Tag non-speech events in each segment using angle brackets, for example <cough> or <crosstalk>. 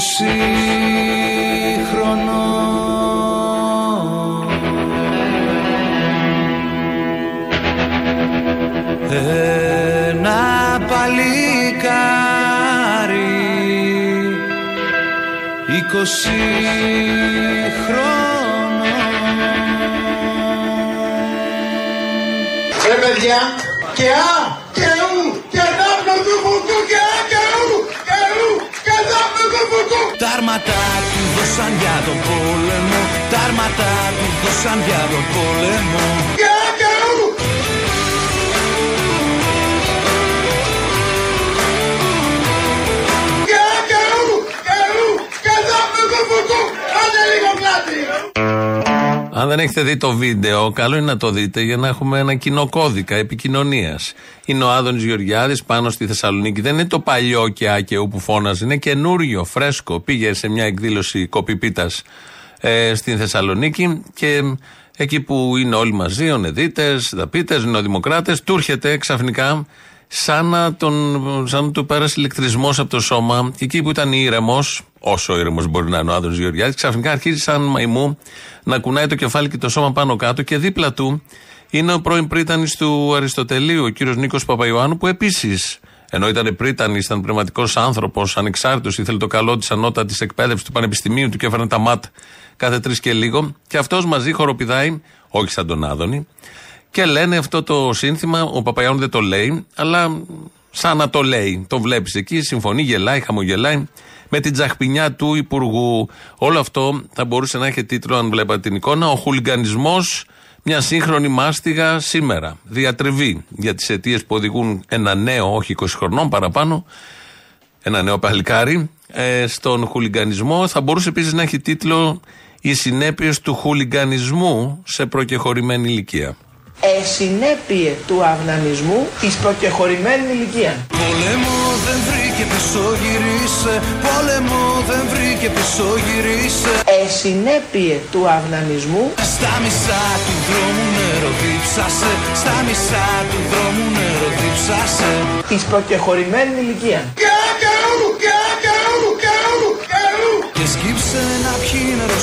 είκοσι χρονών Ένα παλικάρι είκοσι χρονών. Ρε παιδιά, και α, φουκού. Τα άρματα του δώσαν για τον πόλεμο Τα άρματα του δώσαν για τον πόλεμο Αν δεν έχετε δει το βίντεο, καλό είναι να το δείτε για να έχουμε ένα κοινό κώδικα επικοινωνίας. Είναι ο Άδωνης Γεωργιάδης πάνω στη Θεσσαλονίκη. Δεν είναι το παλιό και άκαιο που φώναζε. Είναι καινούριο, φρέσκο. Πήγε σε μια εκδήλωση κοπιπίτας ε, στην Θεσσαλονίκη και εκεί που είναι όλοι μαζί, ο Νεδίτες, Δαπίτες, Νεοδημοκράτες, του έρχεται ξαφνικά σαν να, τον, σαν να του πέρασε ηλεκτρισμός από το σώμα. Και εκεί που ήταν ήρεμος, όσο ήρεμος μπορεί να είναι ο Άδωνης Γεωργιάδης, ξαφνικά αρχίζει σαν μαϊμού να κουνάει το κεφάλι και το σώμα πάνω κάτω και δίπλα του είναι ο πρώην πρίτανης του Αριστοτελείου, ο κύριος Νίκος Παπαϊωάννου, που επίσης ενώ ήταν πρίτανης, ήταν πνευματικός άνθρωπος, ανεξάρτητος, ήθελε το καλό της ανώτατης εκπαίδευσης του Πανεπιστημίου του και έφερε τα ματ κάθε τρεις και λίγο. Και αυτός μαζί χοροπηδάει, όχι σαν τον Άδωνη, και λένε αυτό το σύνθημα, ο Παπαϊάνου δεν το λέει, αλλά σαν να το λέει. Το βλέπεις εκεί, συμφωνεί, γελάει, χαμογελάει. Με την τσαχπινιά του Υπουργού. Όλο αυτό θα μπορούσε να έχει τίτλο, αν βλέπατε την εικόνα, Ο χουλιγκανισμός μια σύγχρονη μάστιγα σήμερα. Διατριβή για τις αιτίες που οδηγούν ένα νέο, όχι 20 χρονών παραπάνω, ένα νέο παλικάρι, ε, στον χουλιγκανισμό. Θα μπορούσε επίσης να έχει τίτλο Οι συνέπειες του χουλιγκανισμού σε προκεχωρημένη ηλικία. Ε, συνέπειε του αυνανισμού εις προκεχωρημένης ηλικίας. Πόλεμο δεν βρήκε πίσω γυρίσε Πόλεμο δεν βρήκε πίσω γυρίσε Ε, συνέπειε του αυνανισμού Στα μισά του δρόμου νερό δίψασε Στα μισά του δρόμου νερό δίψασε εις προκεχωρημένης ηλικίας. Και α, και ου, και α, και ου, και ου, και ου. Και σκύψε να πιει νερό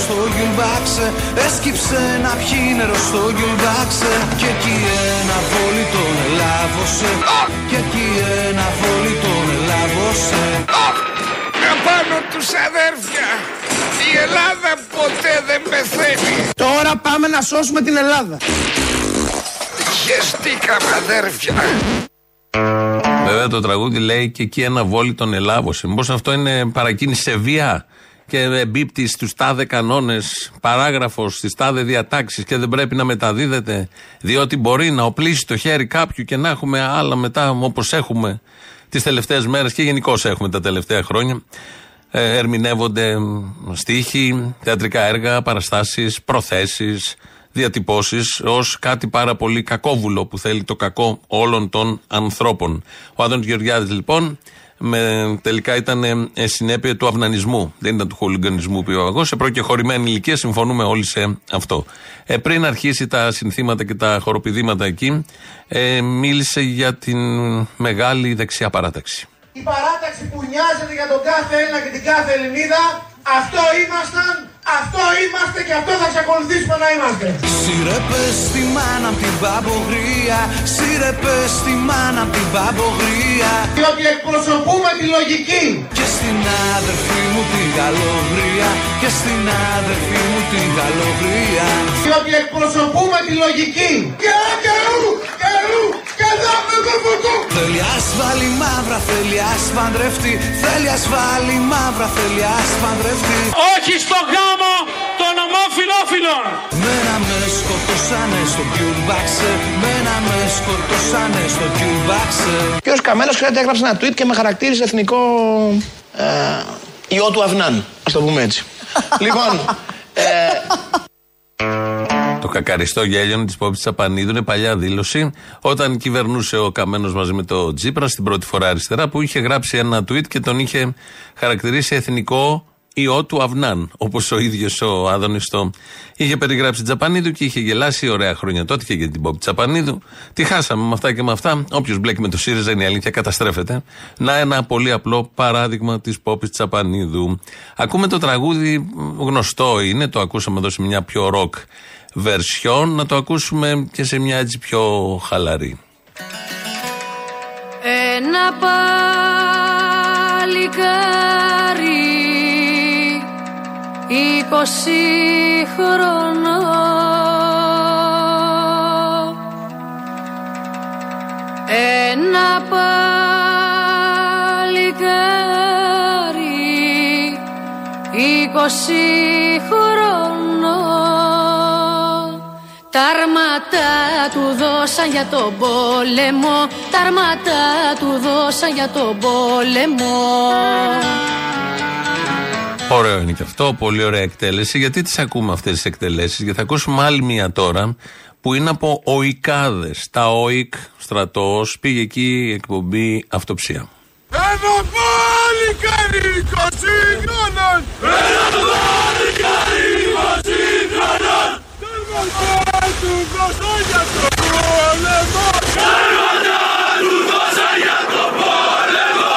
στο γιουλμπάξε Έσκυψε να πιει νερό στο γιουλμπάξε Και εκεί ένα βόλι τον ελάβωσε Και εκεί ένα βόλι τον ελάβωσε Απάνω τους αδέρφια, η Ελλάδα ποτέ δεν πεθαίνει. Τώρα πάμε να σώσουμε την Ελλάδα. Χεστήκαμε αδέρφια. Βέβαια το τραγούδι λέει και εκεί ένα βόλι τον ελάβωσε. Μήπως αυτό είναι παρακίνηση σε βία; Και εμπίπτει στους τάδε κανόνες, παράγραφος στις τάδε διατάξεις και δεν πρέπει να μεταδίδεται, διότι μπορεί να οπλίσει το χέρι κάποιου και να έχουμε άλλα μετά όπως έχουμε τις τελευταίες μέρες και γενικώ έχουμε τα τελευταία χρόνια. Ε, ερμηνεύονται στίχοι, θεατρικά έργα, παραστάσεις, προθέσεις, διατυπώσεις ως κάτι πάρα πολύ κακόβουλο που θέλει το κακό όλων των ανθρώπων. Ο Άδωνης Γεωργιάδης λοιπόν με, τελικά ήταν ε, συνέπεια του αυνανισμού. Δεν ήταν του χολιγκανισμού που είπα εγώ. Σε προκεχωρημένη ηλικία συμφωνούμε όλοι σε αυτό. Ε, πριν αρχίσει τα συνθήματα και τα χοροπηδήματα εκεί, ε, μίλησε για την μεγάλη δεξιά παράταξη. Η παράταξη που νοιάζεται για τον κάθε Έλληνα και την κάθε Ελληνίδα, αυτό ήμασταν, αυτό είμαστε και αυτό θα εξακολουθήσουμε να είμαστε. Σύρε πες στη μάνα απ' την παπογρία Σύρε πες στη μάνα απ' την παπογρία Διότι εκπροσωπούμε τη λογική. Και στην άδερφή μου την καλογρία Και στην άδερφή μου την καλογρία Διότι εκπροσωπούμε τη λογική. Και α, και ου, και ου, και δάπνο του φουκού. Θέλει ασφάλει μαύρα, θέλει ασφαντρευτεί Θέλει ασφάλει μαύρα, θέλει ασφαντρευτεί Όχι στο γάμο των ομοφιλόφιλων. Μένα με σκοτώσανε στο κιουρμπάξε Μένα με σκοτώσανε στο κιουρμπάξε Ο κ. Καμένος ξέρετε έγραψε ένα tweet και με χαρακτήρισε εθνικό ε, ιό του Αυνάν. Ας το πούμε έτσι. <laughs> λοιπόν, ε, Το κακαριστό γέλιο της Πόπης Τσαπανίδου είναι παλιά δήλωση όταν κυβερνούσε ο Καμένος μαζί με το Τζίπρα στην πρώτη φορά αριστερά που είχε γράψει ένα tweet και τον είχε χαρακτηρίσει εθνικό ιό του Αυνάν. Όπως ο ίδιος ο Άδωνης το είχε περιγράψει Τσαπανίδου και είχε γελάσει ωραία χρόνια τότε και για την Πόπη Τσαπανίδου. Τη χάσαμε με αυτά και με αυτά. Όποιος μπλέκει με το ΣΥΡΙΖΑ είναι η αλήθεια, καταστρέφεται. Να ένα πολύ απλό παράδειγμα της Πόπης Τσαπανίδου. Ακούμε το τραγούδι, γνωστό είναι, το ακούσαμε εδώ σε μια πιο ροκ βερσιόν, να το ακούσουμε και σε μια έτσι πιο χαλαρή. Ένα παλικάρι είκοσι χρονών. Ένα παλικάρι είκοσι χρονών. Τα αρματά του δώσαν για τον πόλεμο. Τα αρματά του δώσαν για τον πόλεμο Ωραίο είναι και αυτό, πολύ ωραία εκτέλεση. Γιατί τις ακούμε αυτές τις εκτελέσεις, Γιατί θα ακούσουμε άλλη μία τώρα που είναι από οικάδε. Τα οικ, στρατός, πήγε εκεί η εκπομπή Αυτοψία. Ένα πάλι καρύ κοτσίγραναν! Ένα πάλι καρύ κοτσίγραναν! Τέρματα του δώσα για το πόλεμο! Τέρματα του δώσα για το πόλεμο!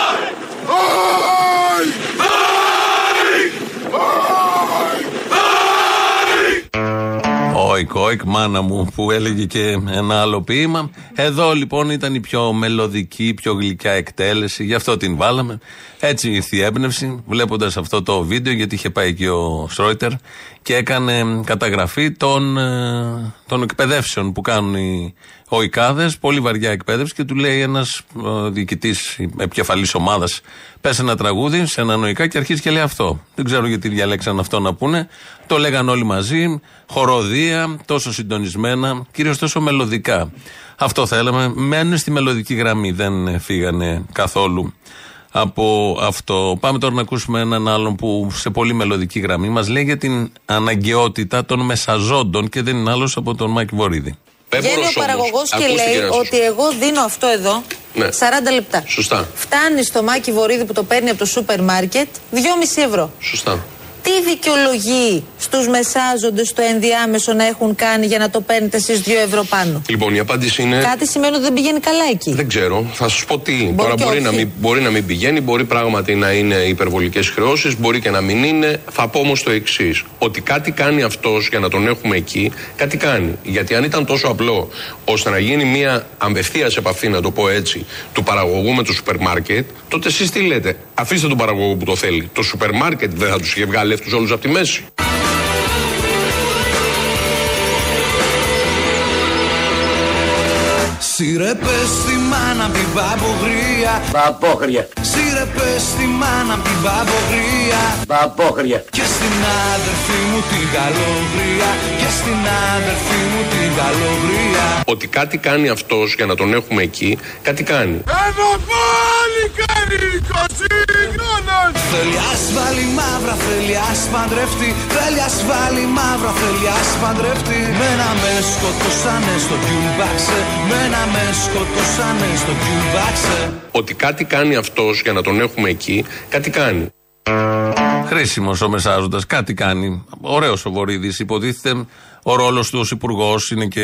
Αϊ! Όικ, όικ, μάνα μου που έλεγε και ένα άλλο ποίημα. Εδώ λοιπόν ήταν η πιο μελωδική, η πιο γλυκιά εκτέλεση, γι' αυτό την βάλαμε. Έτσι ήρθε η έμπνευση, βλέποντας αυτό το βίντεο, γιατί είχε πάει εκεί ο Σρόιτερ και έκανε καταγραφή των, ε, των εκπαιδεύσεων που κάνουν οι οικάδε, πολύ βαριά εκπαίδευση και του λέει ένας διοικητής επικεφαλής ομάδας, πες ένα τραγούδι σε ένα νοικά και αρχίζει και λέει αυτό. Δεν ξέρω γιατί διαλέξαν αυτό να πούνε. Το λέγαν όλοι μαζί, χοροδία, τόσο συντονισμένα, κυρίως τόσο μελωδικά. Αυτό θέλαμε. Μένουν στη μελωδική γραμμή, δεν φύγανε καθόλου από αυτό. Πάμε τώρα να ακούσουμε έναν άλλον που σε πολύ μελωδική γραμμή μας λέει για την αναγκαιότητα των μεσαζόντων και δεν είναι άλλος από τον Μάκη Βορύδη. Βγαίνει ο παραγωγός και λέει ότι εγώ δίνω αυτό εδώ Ναι. 40 λεπτά. Σωστά. Φτάνει στο μάκι βορίδι που το παίρνει από το σούπερ μάρκετ 2,5 ευρώ. Σωστά. Τι δικαιολογεί στους μεσάζοντες το ενδιάμεσο να έχουν κάνει για να το παίρνετε εσείς 2 ευρώ πάνω; Λοιπόν, η απάντηση είναι. Κάτι σημαίνει ότι δεν πηγαίνει καλά εκεί. Δεν ξέρω. Θα σας πω τι. Τώρα και μπορεί όχι. να, μην, μπορεί να μην πηγαίνει, μπορεί πράγματι να είναι υπερβολικές χρεώσεις, μπορεί και να μην είναι. Θα πω όμως το εξής. Ότι κάτι κάνει αυτός για να τον έχουμε εκεί, κάτι κάνει. Γιατί αν ήταν τόσο απλό ώστε να γίνει μια απευθεία επαφή, να το πω έτσι, του παραγωγού με το σούπερ μάρκετ, τότε εσείς τι λέτε; Αφήστε τον παραγωγό που το θέλει. Το σούπερ μάρκετ δεν θα τους είχε βγάλει αυτού όλους από τη μέση. Σύρε πες στη μάνα απ' την παπογρία Παπόχρια, Σύρε πες στη μάνα απ' την παπογρία παπόχρια. Και στην άδερφή μου την καλογρία Και στην άδερφή μου την καλογρία Ότι κάτι κάνει αυτός για να τον έχουμε εκεί, κάτι κάνει. Ένα πάλι καρύ κοτσίγραναν! Θέλει ασφάλει μαύρα, θέλει ασπαντρευτεί Θέλει ασφάλει μαύρα, θέλει ασπαντρευτεί Μένα με σκοτώσανε στο κιουμπάξε Μένα με σκοτώσανε στο κιουμπάξε Ότι κάτι κάνει αυτός για να τον έχουμε εκεί, κάτι κάνει. Χρήσιμος ο μεσάζοντας, κάτι κάνει. Ωραίος ο Βορύδης. Υποτίθεται ο ρόλος του ως υπουργός είναι και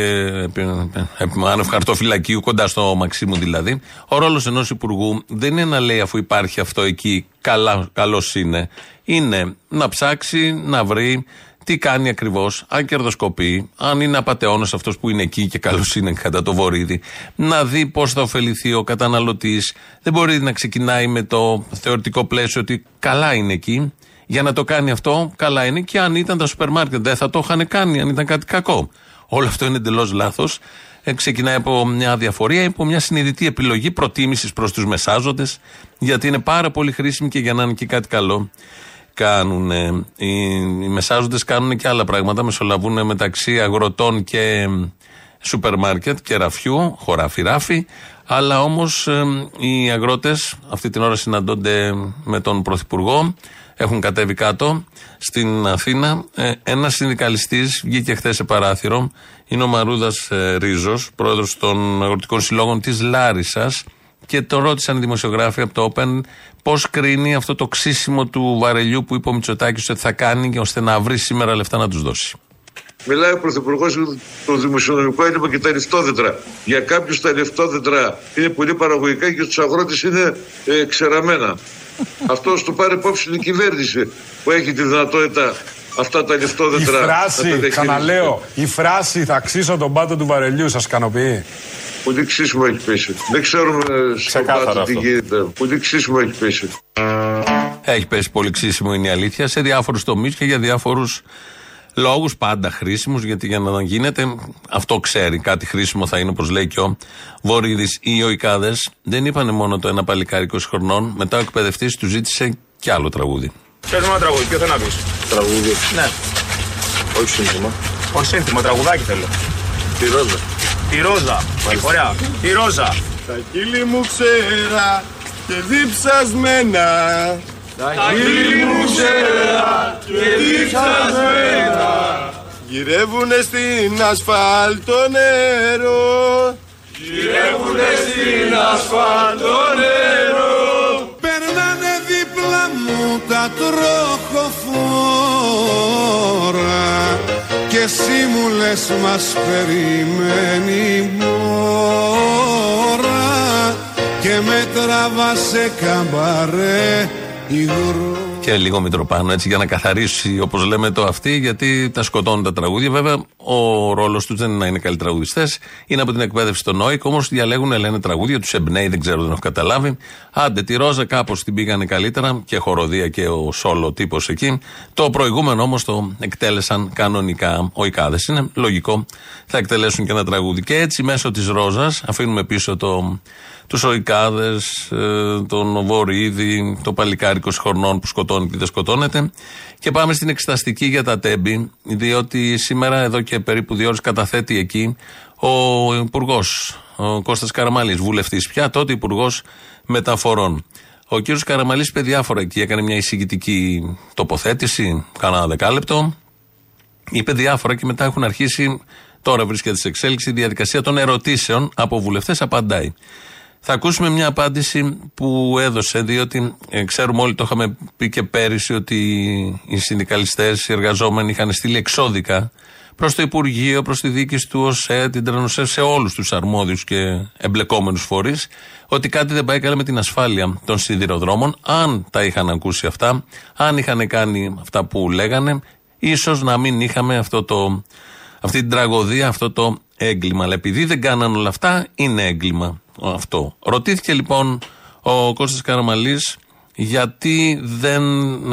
άνευ χαρτοφυλακίου, κοντά στο Μαξίμου δηλαδή. Ο ρόλος ενός υπουργού δεν είναι να λέει αφού υπάρχει αυτό εκεί, καλός είναι. Είναι να ψάξει, να βρει τι κάνει ακριβώς, αν κερδοσκοπεί, αν είναι απαταιώνας αυτός που είναι εκεί και καλός είναι κατά το βορίδι, να δει πώς θα ωφεληθεί ο καταναλωτής. Δεν μπορεί να ξεκινάει με το θεωρητικό πλαίσιο ότι καλά είναι εκεί. Για να το κάνει αυτό, καλά είναι και αν ήταν τα σούπερ μάρκετ δεν θα το είχαν κάνει, αν ήταν κάτι κακό. Όλο αυτό είναι εντελώς λάθος. Ε, ξεκινάει από μια διαφορία, από μια συνειδητή επιλογή προτίμησης προς τους μεσάζοντες, γιατί είναι πάρα πολύ χρήσιμη και για να είναι και κάτι καλό κάνουν. Οι, οι μεσάζοντες κάνουν και άλλα πράγματα, μεσολαβούν μεταξύ αγροτών και σούπερ μάρκετ και ραφιού, χωράφι ράφι, αλλά όμως ε, οι αγρότες αυτή την ώρα συναντώνται με τον Πρωθυπουργό, έχουν κατέβει κάτω στην Αθήνα. Ε, ένας συνδικαλιστής βγήκε χθες σε παράθυρο, είναι ο Μαρούδας ε, Ρίζος, πρόεδρος των αγροτικών συλλόγων της Λάρισας Και το ρώτησαν οι δημοσιογράφοι από το Open πώς κρίνει αυτό το ξύσιμο του βαρελιού που είπε ο Μητσοτάκης ότι θα κάνει ώστε να βρει σήμερα λεφτά να τους δώσει. Μιλάει ο Πρωθυπουργός το δημοσιονομικό έλλειμμα και τα λεφτόδετρα. Για κάποιους τα λεφτόδετρα είναι πολύ παραγωγικά και στους αγρότες είναι ε, ξεραμένα. Αυτός το πάρει υπόψη η κυβέρνηση που έχει τη δυνατότητα αυτά τα Η λεφτόδετρα. να τα φράση, διαχειριστεί. ξαναλέω, η φράση θα ξύσω τον πάτο του βαρελιού, σας ικανοποιεί. Πολύ ξύσιμο έχει πέσει. Δεν ξέρουμε στον Ξεκάθαρα πάτο τι αυτό. γίνεται. Πολύ ξύσιμο έχει πέσει. Έχει πέσει πολύ ξύσιμο, είναι η αλήθεια, σε διάφορους τομείς και για διάφορους λόγους, πάντα χρήσιμους, γιατί για να γίνεται αυτό ξέρει. Κάτι χρήσιμο θα είναι, όπως λέει και ο Βορύδης. Οι Ιωικάδε δεν είπανε μόνο το ένα παλικάρι 20 χρονών, μετά ο εκπαιδευτής του ζήτησε κι άλλο τραγούδι. Πες μου ένα τραγούδι, ποιο θέλω να πεις; Τραγούδι. Ναι. Όχι σύνθημα. Όχι σύνθημα, τραγουδάκι θέλω. Τη ρόζα. Τη Ρόζα. Ωραία. Τη Ρόζα. Τα χείλη μου ξέρα και διψασμένα. Τα χείλη μου ξέρα και διψασμένα. Γυρεύουνε στην ασφάλτο νερό. Γυρεύουνε στην ασφάλτο νερό. Περνάνε δίπλα μου τα τροχοφόρα και εσύ μου λες μας περιμένει μόρα και με τραβάσε καμπαρέ υγρό Και λίγο Μητροπάνο έτσι για να καθαρίσει όπως λέμε το αυτή, γιατί τα σκοτώνουν τα τραγούδια. Βέβαια, ο ρόλος τους δεν είναι να είναι καλοί τραγουδιστές, είναι από την εκπαίδευση των ΝΟΙΚ. Όμως διαλέγουν, λένε τραγούδια, τους εμπνέει, δεν ξέρω, δεν έχω καταλάβει. Άντε, τη Ρόζα κάπως την πήγανε καλύτερα και χοροδία και ο σόλο τύπος εκεί. Το προηγούμενο όμως το εκτέλεσαν κανονικά. Ο Ικάδες είναι λογικό, θα εκτελέσουν και ένα τραγούδι. Και έτσι μέσω της Ρόζας αφήνουμε πίσω το, τους Οικάδε, τον Βορύδη, το παλικάρι 20 χρονών που σκοτώνει και δεν σκοτώνεται. Και πάμε στην εξεταστική για τα τέμπη, διότι σήμερα εδώ και περίπου δύο ώρες καταθέτει εκεί ο Υπουργός, ο Κώστας Καραμαλής, βουλευτής πια, τότε Υπουργός Μεταφορών. Ο κύριος Καραμαλής είπε διάφορα εκεί, έκανε μια εισηγητική τοποθέτηση, κάνα δεκάλεπτο, είπε διάφορα και μετά έχουν αρχίσει, τώρα βρίσκεται σε εξέλιξη, η διαδικασία των ερωτήσεων από βουλευτές απαντάει. Θα ακούσουμε μια απάντηση που έδωσε, διότι ε, ξέρουμε όλοι, το είχαμε πει και πέρυσι, ότι οι συνδικαλιστές, οι εργαζόμενοι είχαν στείλει εξώδικα προς το Υπουργείο, προς τη διοίκηση του ΟΣΕ, την Τρανοσέ, σε όλους τους αρμόδιους και εμπλεκόμενους φορείς, ότι κάτι δεν πάει καλά με την ασφάλεια των σιδηροδρόμων. Αν τα είχαν ακούσει αυτά, αν είχαν κάνει αυτά που λέγανε, ίσως να μην είχαμε αυτό το, αυτή την τραγωδία, αυτό το έγκλημα. Αλλά επειδή δεν κάναν όλα αυτά, είναι έγκλημα αυτό. Ρωτήθηκε λοιπόν ο Κώστας Καραμαλής γιατί δεν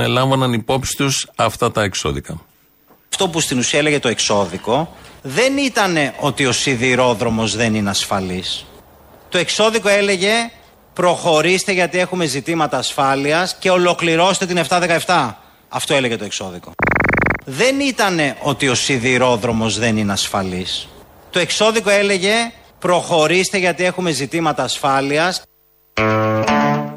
λάμβαναν υπόψη τους αυτά τα εξώδικα. Αυτό που στην ουσία έλεγε το εξώδικο δεν ήταν ότι ο σιδηρόδρομος δεν είναι ασφαλής. Το εξώδικο έλεγε προχωρήστε γιατί έχουμε ζητήματα ασφάλειας και ολοκληρώστε την 717. Αυτό έλεγε το εξώδικο. Δεν ήταν ότι ο σιδηρόδρομος δεν είναι ασφαλής. Το εξώδικο έλεγε προχωρήστε γιατί έχουμε ζητήματα ασφάλειας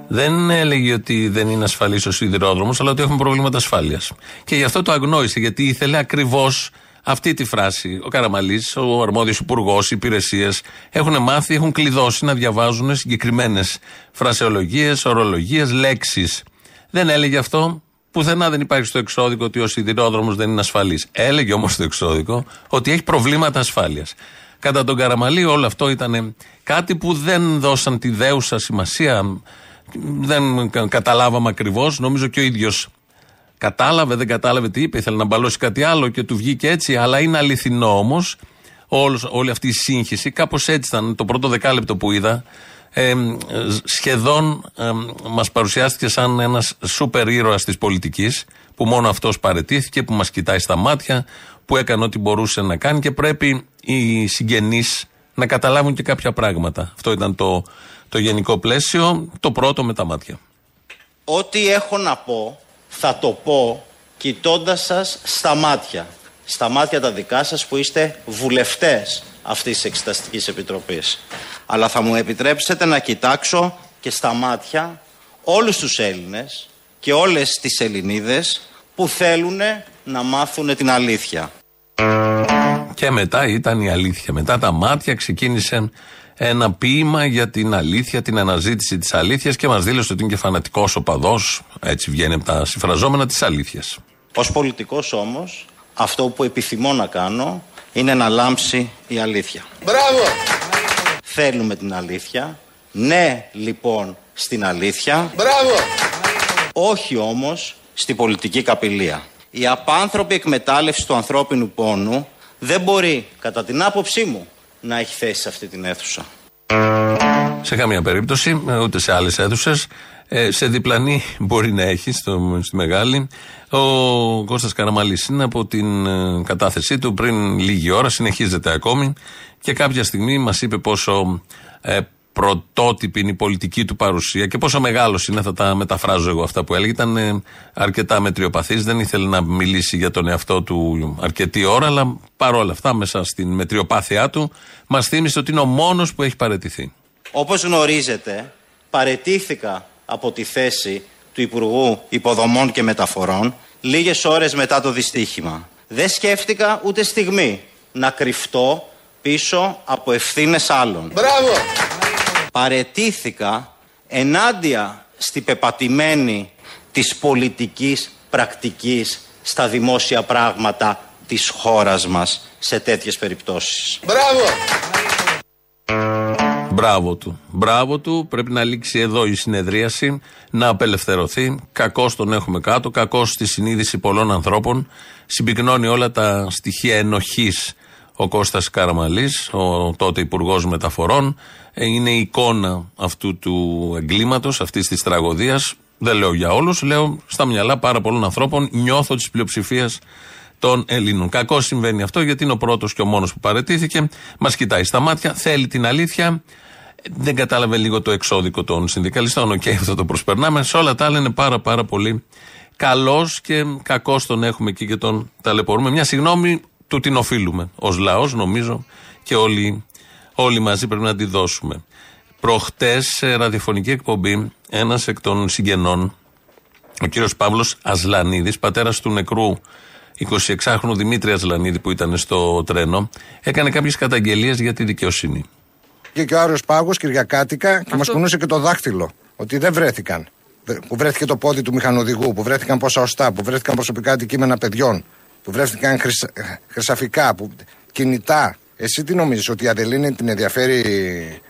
Δεν έλεγε ότι δεν είναι ασφαλής ο σιδηρόδρομος, αλλά ότι έχουμε προβλήματα ασφάλειας. Και γι' αυτό το αγνόησε, γιατί ήθελε ακριβώς αυτή τη φράση. Ο Καραμαλής, ο αρμόδιος υπουργός, οι υπηρεσίες έχουν μάθει, έχουν κλειδώσει να διαβάζουν συγκεκριμένες φρασεολογίες, ορολογίες, λέξεις. Δεν έλεγε αυτό. Πουθενά δεν υπάρχει στο εξώδικο ότι ο σιδηρόδρομος δεν είναι ασφαλής. Έλεγε όμως στο εξώδικο ότι έχει προβλήματα ασφάλειας. Κατά τον Καραμαλή, όλο αυτό ήταν κάτι που δεν δώσαν τη δέουσα σημασία. Δεν κα- καταλάβαμε ακριβώς. Νομίζω και ο ίδιος κατάλαβε, δεν κατάλαβε τι είπε. Ήθελε να μπαλώσει κάτι άλλο και του βγήκε έτσι. Αλλά είναι αληθινό όμως όλη αυτή η σύγχυση. Κάπως έτσι ήταν το πρώτο δεκάλεπτο που είδα. Ε, σχεδόν ε, μας παρουσιάστηκε σαν ένας σούπερ ήρωας της πολιτικής που μόνο αυτός παρετήθηκε, που μας κοιτάει στα μάτια, που έκανε ό,τι μπορούσε να κάνει και πρέπει οι συγγενείς να καταλάβουν και κάποια πράγματα. Αυτό ήταν το, το γενικό πλαίσιο, το πρώτο με τα μάτια. Ό,τι έχω να πω θα το πω κοιτώντας σας στα μάτια. Στα μάτια τα δικά σας που είστε βουλευτές αυτής της Εξεταστικής Επιτροπής. Αλλά θα μου επιτρέψετε να κοιτάξω και στα μάτια όλους τους Έλληνες και όλες τις Ελληνίδες που θέλουν να μάθουν την αλήθεια. Και μετά ήταν η αλήθεια. Μετά τα μάτια ξεκίνησε ένα ποίημα για την αλήθεια, την αναζήτηση της αλήθειας και μας δήλωσε ότι είναι και φανατικός οπαδό. Έτσι βγαίνει από τα συμφραζόμενα της αλήθειας. Ως πολιτικός όμως, αυτό που επιθυμώ να κάνω είναι να λάμψει η αλήθεια. Μπράβο! Θέλουμε την αλήθεια. Ναι, λοιπόν, στην αλήθεια. Μπράβο! Όχι όμως στη πολιτική καπηλεία. Η απάνθρωπη εκμετάλλευση του ανθρώπινου πόνου δεν μπορεί, κατά την άποψή μου, να έχει θέση σε αυτή την αίθουσα. Σε καμία περίπτωση, ε, ούτε σε άλλες αίθουσες. Ε, σε διπλανή <laughs> μπορεί να έχει, στο, στη μεγάλη. Ο Κώστας Καραμαλής είναι από την ε, κατάθεσή του πριν λίγη ώρα, συνεχίζεται ακόμη και κάποια στιγμή μας είπε πόσο ε, πρωτότυπη είναι η πολιτική του παρουσία και πόσο μεγάλος είναι, θα τα μεταφράζω εγώ αυτά που έλεγε. Ήταν ε, αρκετά μετριοπαθής, δεν ήθελε να μιλήσει για τον εαυτό του αρκετή ώρα, αλλά παρόλα αυτά μέσα στην μετριοπάθειά του μας θύμισε ότι είναι ο μόνος που έχει παρετηθεί. Όπως γνωρίζετε, παρετήθηκα από τη θέση του Υπουργού Υποδομών και Μεταφορών λίγες ώρες μετά το δυστύχημα. Δεν σκέφτηκα ούτε στιγμή να κρυφτώ πίσω από ευθύνες άλλων. Μπράβο! Παρετήθηκα ενάντια στη πεπατημένη της πολιτικής πρακτικής στα δημόσια πράγματα της χώρας μας σε τέτοιες περιπτώσεις. Μπράβο! Μπράβο του. Μπράβο του. Πρέπει να λήξει εδώ η συνεδρίαση, να απελευθερωθεί. Κακώς τον έχουμε κάτω. Κακώς στη συνείδηση πολλών ανθρώπων. Συμπυκνώνει όλα τα στοιχεία ενοχής ο Κώστας Καραμαλής, ο τότε Υπουργός Μεταφορών. Ε, Είναι η εικόνα αυτού του εγκλήματος, αυτής της τραγωδίας. Δεν λέω για όλους, λέω στα μυαλά πάρα πολλών ανθρώπων. Νιώθω τη πλειοψηφία των Ελλήνων. Κακώς συμβαίνει αυτό γιατί είναι ο πρώτος και ο μόνος που παραιτήθηκε. Μας κοιτάει στα μάτια, θέλει την αλήθεια. Δεν κατάλαβε λίγο το εξώδικο των συνδικαλιστών. Οκ, αυτό το προσπερνάμε. Σε όλα τα άλλα είναι πάρα πάρα πολύ καλός και κακώς τον έχουμε εκεί και τον ταλαιπωρούμε. Μια συγγνώμη του την οφείλουμε ως λαός, νομίζω, και όλοι, όλοι μαζί πρέπει να τη δώσουμε. Προχτές, σε ραδιοφωνική εκπομπή, ένας εκ των συγγενών, ο κύριος Παύλος Ασλανίδης, πατέρας του νεκρού 26χρονου Δημήτρη Ασλανίδη που ήταν στο τρένο, έκανε κάποιες καταγγελίες για τη δικαιοσύνη. Βγήκε και ο Άριος Πάγος Κυριακάτικα και μας κουνούσε και το δάχτυλο. Ότι δεν βρέθηκαν. Που βρέθηκε το πόδι του μηχανοδηγού, που βρέθηκαν πόσα οστά, που βρέθηκαν προσωπικά αντικείμενα παιδιών, που βρέθηκαν χρυσ- χρυσαφικά, που... κινητά. Εσύ τι νομίζεις, ότι η Αδελίνη την ενδιαφέρει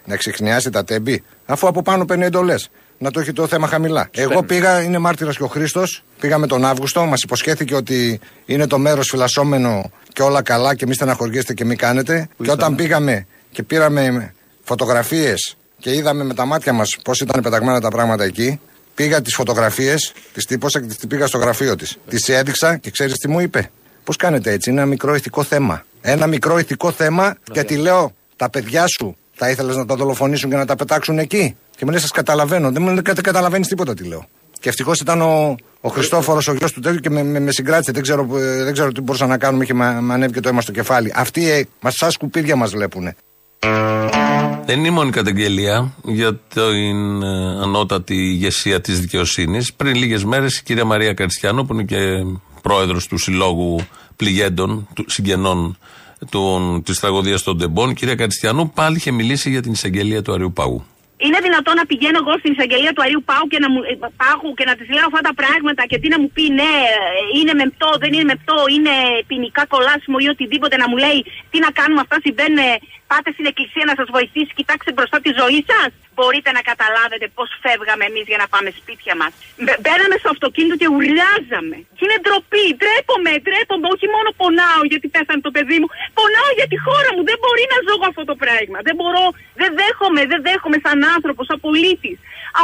να ξεχνιάσει τα τέμπη, αφού από πάνω παίρνει εντολές. Να το έχει το θέμα χαμηλά. Εγώ πήγα, είναι μάρτυρας και ο Χρήστος, πήγαμε τον Αύγουστο, μας υποσχέθηκε ότι είναι το μέρος φυλασσόμενο και όλα καλά και μη στεναχωριέστε και μη κάνετε. και όταν πήγαμε και πήραμε φωτογραφίες και είδαμε με τα μάτια μας πώς ήταν πεταγμένα τα πράγματα εκεί, πήγα τις φωτογραφίες, τις τύπωσα και τις πήγα στο γραφείο της. Τη έδειξα και ξέρεις τι μου είπε. Πώς κάνετε έτσι, είναι ένα μικρό ηθικό θέμα. Ένα μικρό ηθικό θέμα και τη λέω, τα παιδιά σου θα ήθελες να τα δολοφονήσουν και να τα πετάξουν εκεί; Και μου λέει, Σας καταλαβαίνω. Δεν μου λέει, Δεν καταλαβαίνεις τίποτα, τι λέω. Και ευτυχώς ήταν ο, ο Χριστόφορος, ο γιος του τέτοιου και με, με, με συγκράτησε. Δεν ξέρω, ε, δεν ξέρω τι μπορούσα να κάνουμε. Είχε μα, με ανέβει και το αίμα στο κεφάλι. Αυτοί ε, μα σαν σκουπίδια μας βλέπουν. Δεν είναι η μόνη καταγγελία για την ε, ανώτατη ηγεσία της δικαιοσύνης. Πριν λίγες μέρες η κυρία Μαρία Καριστιανού, που είναι και πρόεδρος του Συλλόγου Πληγέντων, του συγγενών της τραγωδίας των Τεμπών, η κυρία Καριστιανού πάλι είχε μιλήσει για την εισαγγελία του Αριού Παγού. Είναι δυνατόν να πηγαίνω εγώ στην εισαγγελία του Αρίου Πάου και να μου, ε, Πάγου και να της λέω αυτά τα πράγματα και τι να μου πει ναι, ε, είναι μεπτό, δεν είναι μεπτό, είναι ποινικά κολάσιμο ή οτιδήποτε να μου λέει τι να κάνουμε, αυτά συμβαίνουν, ε, πάτε στην εκκλησία να σας βοηθήσει, κοιτάξτε μπροστά τη ζωή σας. Μπορείτε να καταλάβετε πώς φεύγαμε εμείς για να πάμε σπίτια μας. Μπαίναμε στο αυτοκίνητο και ουρλιάζαμε. Και είναι ντροπή, ντρέπομαι, ντρέπομαι. Όχι μόνο πονάω γιατί πέθανε το παιδί μου, πονάω για τη χώρα μου. Δεν μπορεί να ζω εγώ αυτό το πράγμα. Δεν μπορώ, δεν δέχομαι, δεν δέχομαι σαν άνθρωπος, σαν πολίτη.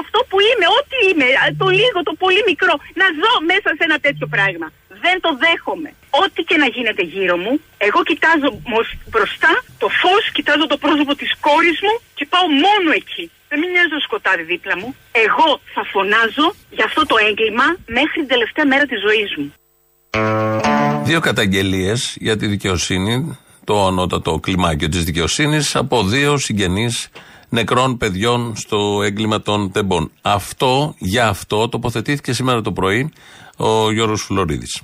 Αυτό που είμαι, ό,τι είμαι, το λίγο, το πολύ μικρό, να ζω μέσα σε ένα τέτοιο πράγμα. Δεν το δέχομαι. Ό,τι και να γίνεται γύρω μου, εγώ κοιτάζω μος- μπροστά το φως, κοιτάζω το πρόσωπο της κόρης μου και πάω μόνο εκεί. Δεν μην νοιάζει το σκοτάδι δίπλα μου. Εγώ θα φωνάζω για αυτό το έγκλημα μέχρι την τελευταία μέρα της ζωής μου. Δύο καταγγελίες για τη δικαιοσύνη, το ανώτατο κλιμάκιο της δικαιοσύνης, από δύο συγγενείς νεκρών παιδιών στο έγκλημα των τεμπών. Αυτό, για αυτό, τοποθετήθηκε σήμερα το πρωί ο Γιώργος Φλωρίδης.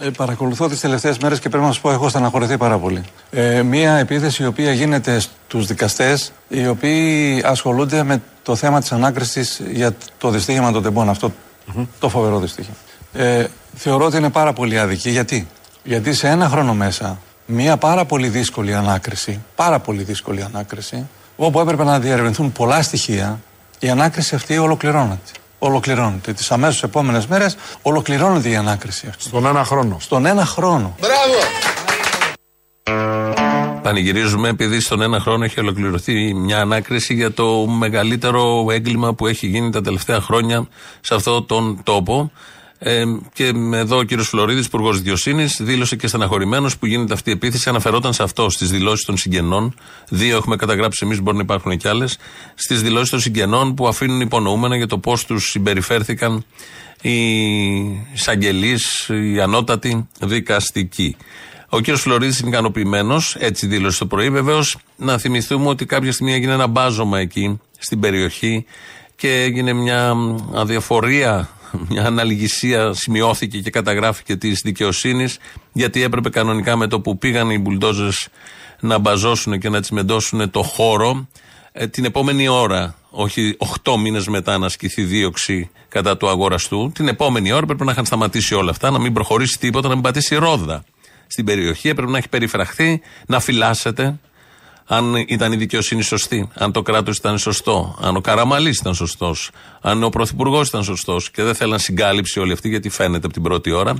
Ε, παρακολουθώ τις τελευταίες μέρες και πρέπει να σας πω: Έχω στεναχωρηθεί πάρα πολύ. Ε, μία επίθεση η οποία γίνεται στους δικαστές, οι οποίοι ασχολούνται με το θέμα της ανάκρισης για το δυστύχημα των τεμπών. Αυτό το φοβερό δυστύχημα. Ε, θεωρώ ότι είναι πάρα πολύ άδικη. Γιατί; Γιατί σε ένα χρόνο μέσα, μία πάρα πολύ δύσκολη ανάκριση, πάρα πολύ δύσκολη ανάκριση, όπου έπρεπε να διερευνηθούν πολλά στοιχεία, η ανάκριση αυτή ολοκληρώνεται. Ολοκληρώνεται. Τις αμέσως επόμενες μέρες ολοκληρώνεται η ανάκριση αυτή. Στον ένα χρόνο. Στον ένα χρόνο. Μπράβο! Πανηγυρίζουμε επειδή στον ένα χρόνο έχει ολοκληρωθεί μια ανάκριση για το μεγαλύτερο έγκλημα που έχει γίνει τα τελευταία χρόνια σε αυτόν τον τόπο. Ε, και εδώ ο κύριος Φλωρίδης, Υπουργός Δικαιοσύνης, δήλωσε και στεναχωρημένος που γίνεται αυτή η επίθεση. Αναφερόταν σε αυτό, στις δηλώσεις των συγγενών. Δύο έχουμε καταγράψει εμείς, μπορεί να υπάρχουν και άλλες. Στις δηλώσεις των συγγενών που αφήνουν υπονοούμενα για το πώς τους συμπεριφέρθηκαν οι εισαγγελείς, οι ανώτατοι δικαστικοί. Ο κύριος Φλωρίδης είναι ικανοποιημένος, έτσι δήλωσε το πρωί. Βεβαίως, να θυμηθούμε ότι κάποια στιγμή έγινε ένα μπάζωμα εκεί, στην περιοχή, και έγινε μια αδιαφορία, μια αναλυγησία, σημειώθηκε και καταγράφηκε της δικαιοσύνης, γιατί έπρεπε κανονικά με το που πήγαν οι μπουλντόζες να μπαζώσουν και να τσιμεντώσουν το χώρο, ε, την επόμενη ώρα, όχι 8 μήνες μετά να ασκηθεί δίωξη κατά του αγοραστού, την επόμενη ώρα πρέπει να είχαν σταματήσει όλα αυτά, να μην προχωρήσει τίποτα, να μην πατήσει ρόδα στην περιοχή. Έπρεπε να έχει περιφραχθεί, να φυλάσσεται, αν ήταν η δικαιοσύνη σωστή, αν το κράτος ήταν σωστό, αν ο Καραμαλής ήταν σωστός, αν ο Πρωθυπουργός ήταν σωστός και δεν θέλαν συγκάλυψη όλοι αυτοί, γιατί φαίνεται από την πρώτη ώρα,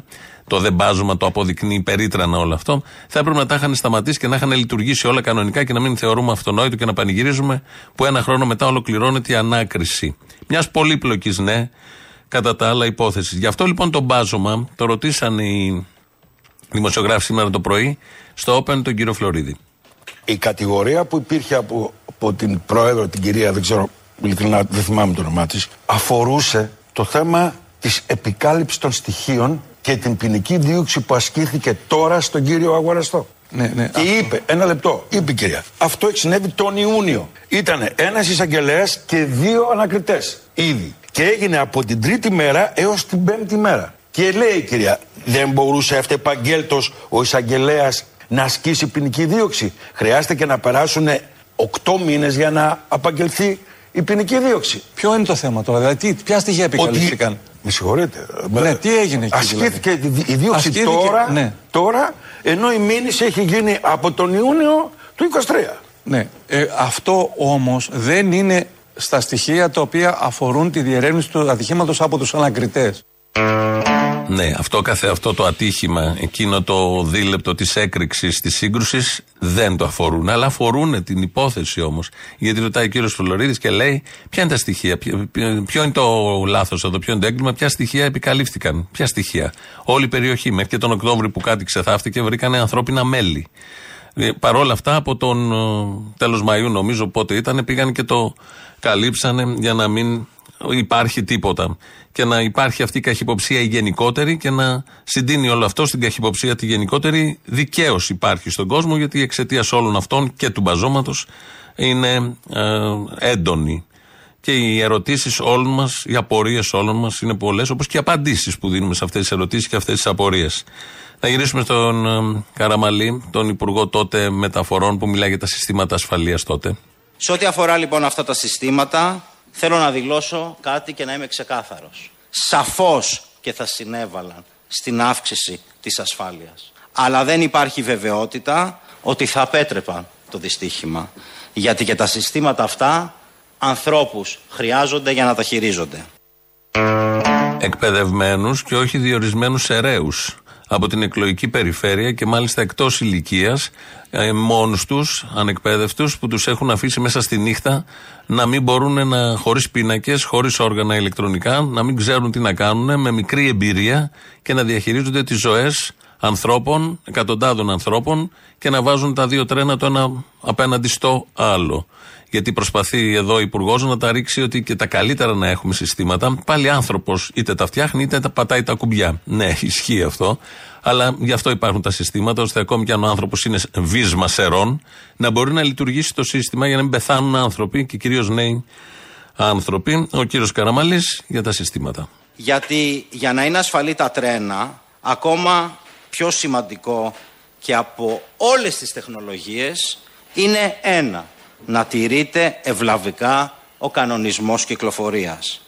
το δεμπάζωμα το αποδεικνύει περίτρανα όλο αυτό, θα έπρεπε να τα είχαν σταματήσει και να είχαν λειτουργήσει όλα κανονικά και να μην θεωρούμε αυτονόητο και να πανηγυρίζουμε που ένα χρόνο μετά ολοκληρώνεται η ανάκριση. Μιας πολύπλοκης, ναι, κατά τα άλλα υπόθεσης. Γι' αυτό λοιπόν το μπάζωμα το ρωτήσαν οι δημοσιογράφοι σήμερα το πρωί στο Open τον κύριο Φλωρίδη. Η κατηγορία που υπήρχε από, από την πρόεδρο, την κυρία, δεν ξέρω, ειλικρινά δεν θυμάμαι το όνομά της, αφορούσε το θέμα της επικάλυψης των στοιχείων και την ποινική δίωξη που ασκήθηκε τώρα στον κύριο Αγοραστό. Ναι, ναι. Και είπε, ένα λεπτό, είπε η κυρία, αυτό έχει συνέβη τον Ιούνιο. Ήταν ένας εισαγγελέας και δύο ανακριτές ήδη. Και έγινε από την τρίτη μέρα έως την πέμπτη μέρα. Και λέει η κυρία, δεν μπορούσε αυτεπαγγέλτος ο εισαγγελέας να ασκήσει ποινική δίωξη. Χρειάζεται και να περάσουν 8 μήνες για να απαγγελθεί η ποινική δίωξη. Ποιο είναι το θέμα τώρα, δηλαδή τι, ποια στοιχεία επικαλύφθηκαν. Με συγχωρείτε. Ναι, τι έγινε εκεί. Ασκήθηκε δηλαδή. η δίωξη Ασκήθηκε, τώρα, ναι. τώρα, ενώ η μήνυση έχει γίνει από τον Ιούνιο του 23. Ναι. Ε, αυτό όμως δεν είναι στα στοιχεία τα οποία αφορούν τη διερεύνηση του ατυχήματος από τους ανακριτές. Ναι, αυτό καθε αυτό το ατύχημα, εκείνο το δίλεπτο της έκρηξης της σύγκρουσης δεν το αφορούν. Αλλά αφορούν την υπόθεση όμως. Γιατί ρωτάει ο κύριος Φλωρίδης και λέει ποια είναι τα στοιχεία, ποιο, ποιο είναι το λάθος εδώ, ποιο είναι το έγκλημα, ποια στοιχεία επικαλύφθηκαν. Ποια στοιχεία. Όλη η περιοχή, μέχρι και τον Οκτώβριο που κάτι ξεθάφτηκε, βρήκανε ανθρώπινα μέλη. Ε, Παρ' όλα αυτά, από τον ε, τέλος Μαΐου, νομίζω πότε ήταν, πήγαν και το καλύψανε για να μην υπάρχει τίποτα. Και να υπάρχει αυτή η καχυποψία η γενικότερη και να συντείνει όλο αυτό στην καχυποψία τη γενικότερη. Δικαίως υπάρχει στον κόσμο γιατί εξαιτία όλων αυτών και του μπαζώματος είναι ε, έντονη. Και οι ερωτήσεις όλων μας, οι απορίες όλων μας είναι πολλές, όπως και οι απαντήσεις που δίνουμε σε αυτές τις ερωτήσεις και αυτές τις απορίες. Να γυρίσουμε στον ε, Καραμαλή, τον Υπουργό τότε Μεταφορών, που μιλάει για τα συστήματα ασφαλείας τότε. Σε ό,τι αφορά λοιπόν αυτά τα συστήματα, θέλω να δηλώσω κάτι και να είμαι ξεκάθαρος. Σαφώς και θα συνέβαλαν στην αύξηση της ασφάλειας. Αλλά δεν υπάρχει βεβαιότητα ότι θα απέτρεπαν το δυστύχημα. Γιατί και τα συστήματα αυτά ανθρώπους χρειάζονται για να τα χειρίζονται. εκπαιδευμένους και όχι διορισμένους ερέου από την εκλογική περιφέρεια και μάλιστα εκτός ηλικίας, ε, μόνους τους, ανεκπαίδευτους, που τους έχουν αφήσει μέσα στη νύχτα να μην μπορούν να, χωρίς πίνακες, χωρίς όργανα ηλεκτρονικά, να μην ξέρουν τι να κάνουν, με μικρή εμπειρία και να διαχειρίζονται τις ζωές ανθρώπων, εκατοντάδων ανθρώπων και να βάζουν τα δύο τρένα το ένα απέναντι στο άλλο. Γιατί προσπαθεί εδώ ο Υπουργός να τα ρίξει ότι και τα καλύτερα να έχουμε συστήματα. Πάλι άνθρωπος είτε τα φτιάχνει είτε τα πατάει τα κουμπιά. Ναι, <laughs> ισχύει αυτό. Αλλά γι' αυτό υπάρχουν τα συστήματα, ώστε ακόμη και αν ο άνθρωπος είναι βίσμα σερών, να μπορεί να λειτουργήσει το σύστημα για να μην πεθάνουν άνθρωποι και κυρίως νέοι άνθρωποι. Ο κύριος Καραμαλής για τα συστήματα. Γιατί για να είναι ασφαλή τα τρένα ακόμα πιο σημαντικό και από όλες τις τεχνολογίες είναι ένα, να τηρείται ευλαβικά ο κανονισμός κυκλοφορίας.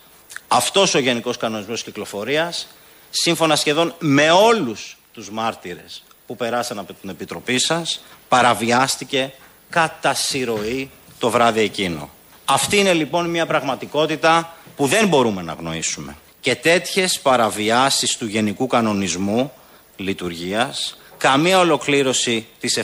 Αυτός ο Γενικός Κανονισμός Κυκλοφορίας, σύμφωνα σχεδόν με όλους τους μάρτυρες που περάσαν από την Επιτροπή σας, παραβιάστηκε κατά συρροή το βράδυ εκείνο. Αυτή είναι λοιπόν μια πραγματικότητα που δεν μπορούμε να γνωρίσουμε. Και τέτοιες παραβιάσεις του Γενικού Κανονισμού Λειτουργίας, καμία ολοκλήρωση της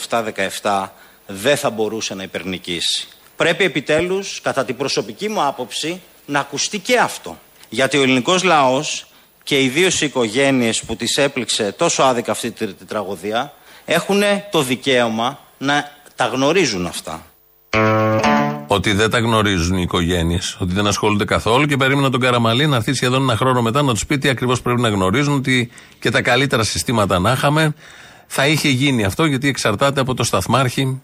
717 δεν θα μπορούσε να υπερνικήσει. Πρέπει επιτέλους, κατά την προσωπική μου άποψη, να ακουστεί και αυτό. Γιατί ο ελληνικός λαός και ιδίω οι οικογένειες που τις έπληξε τόσο άδικα αυτή τη, τη τραγωδία έχουν το δικαίωμα να τα γνωρίζουν αυτά. Ότι δεν τα γνωρίζουν οι οικογένειες, ότι δεν ασχολούνται καθόλου και περίμενα τον Καραμαλή να έρθει σχεδόν ένα χρόνο μετά να τους πει τι ακριβώς πρέπει να γνωρίζουν, ότι και τα καλύτερα συστήματα να είχαμε. Θα είχε γίνει αυτό γιατί εξαρτάται από το σταθμάρχη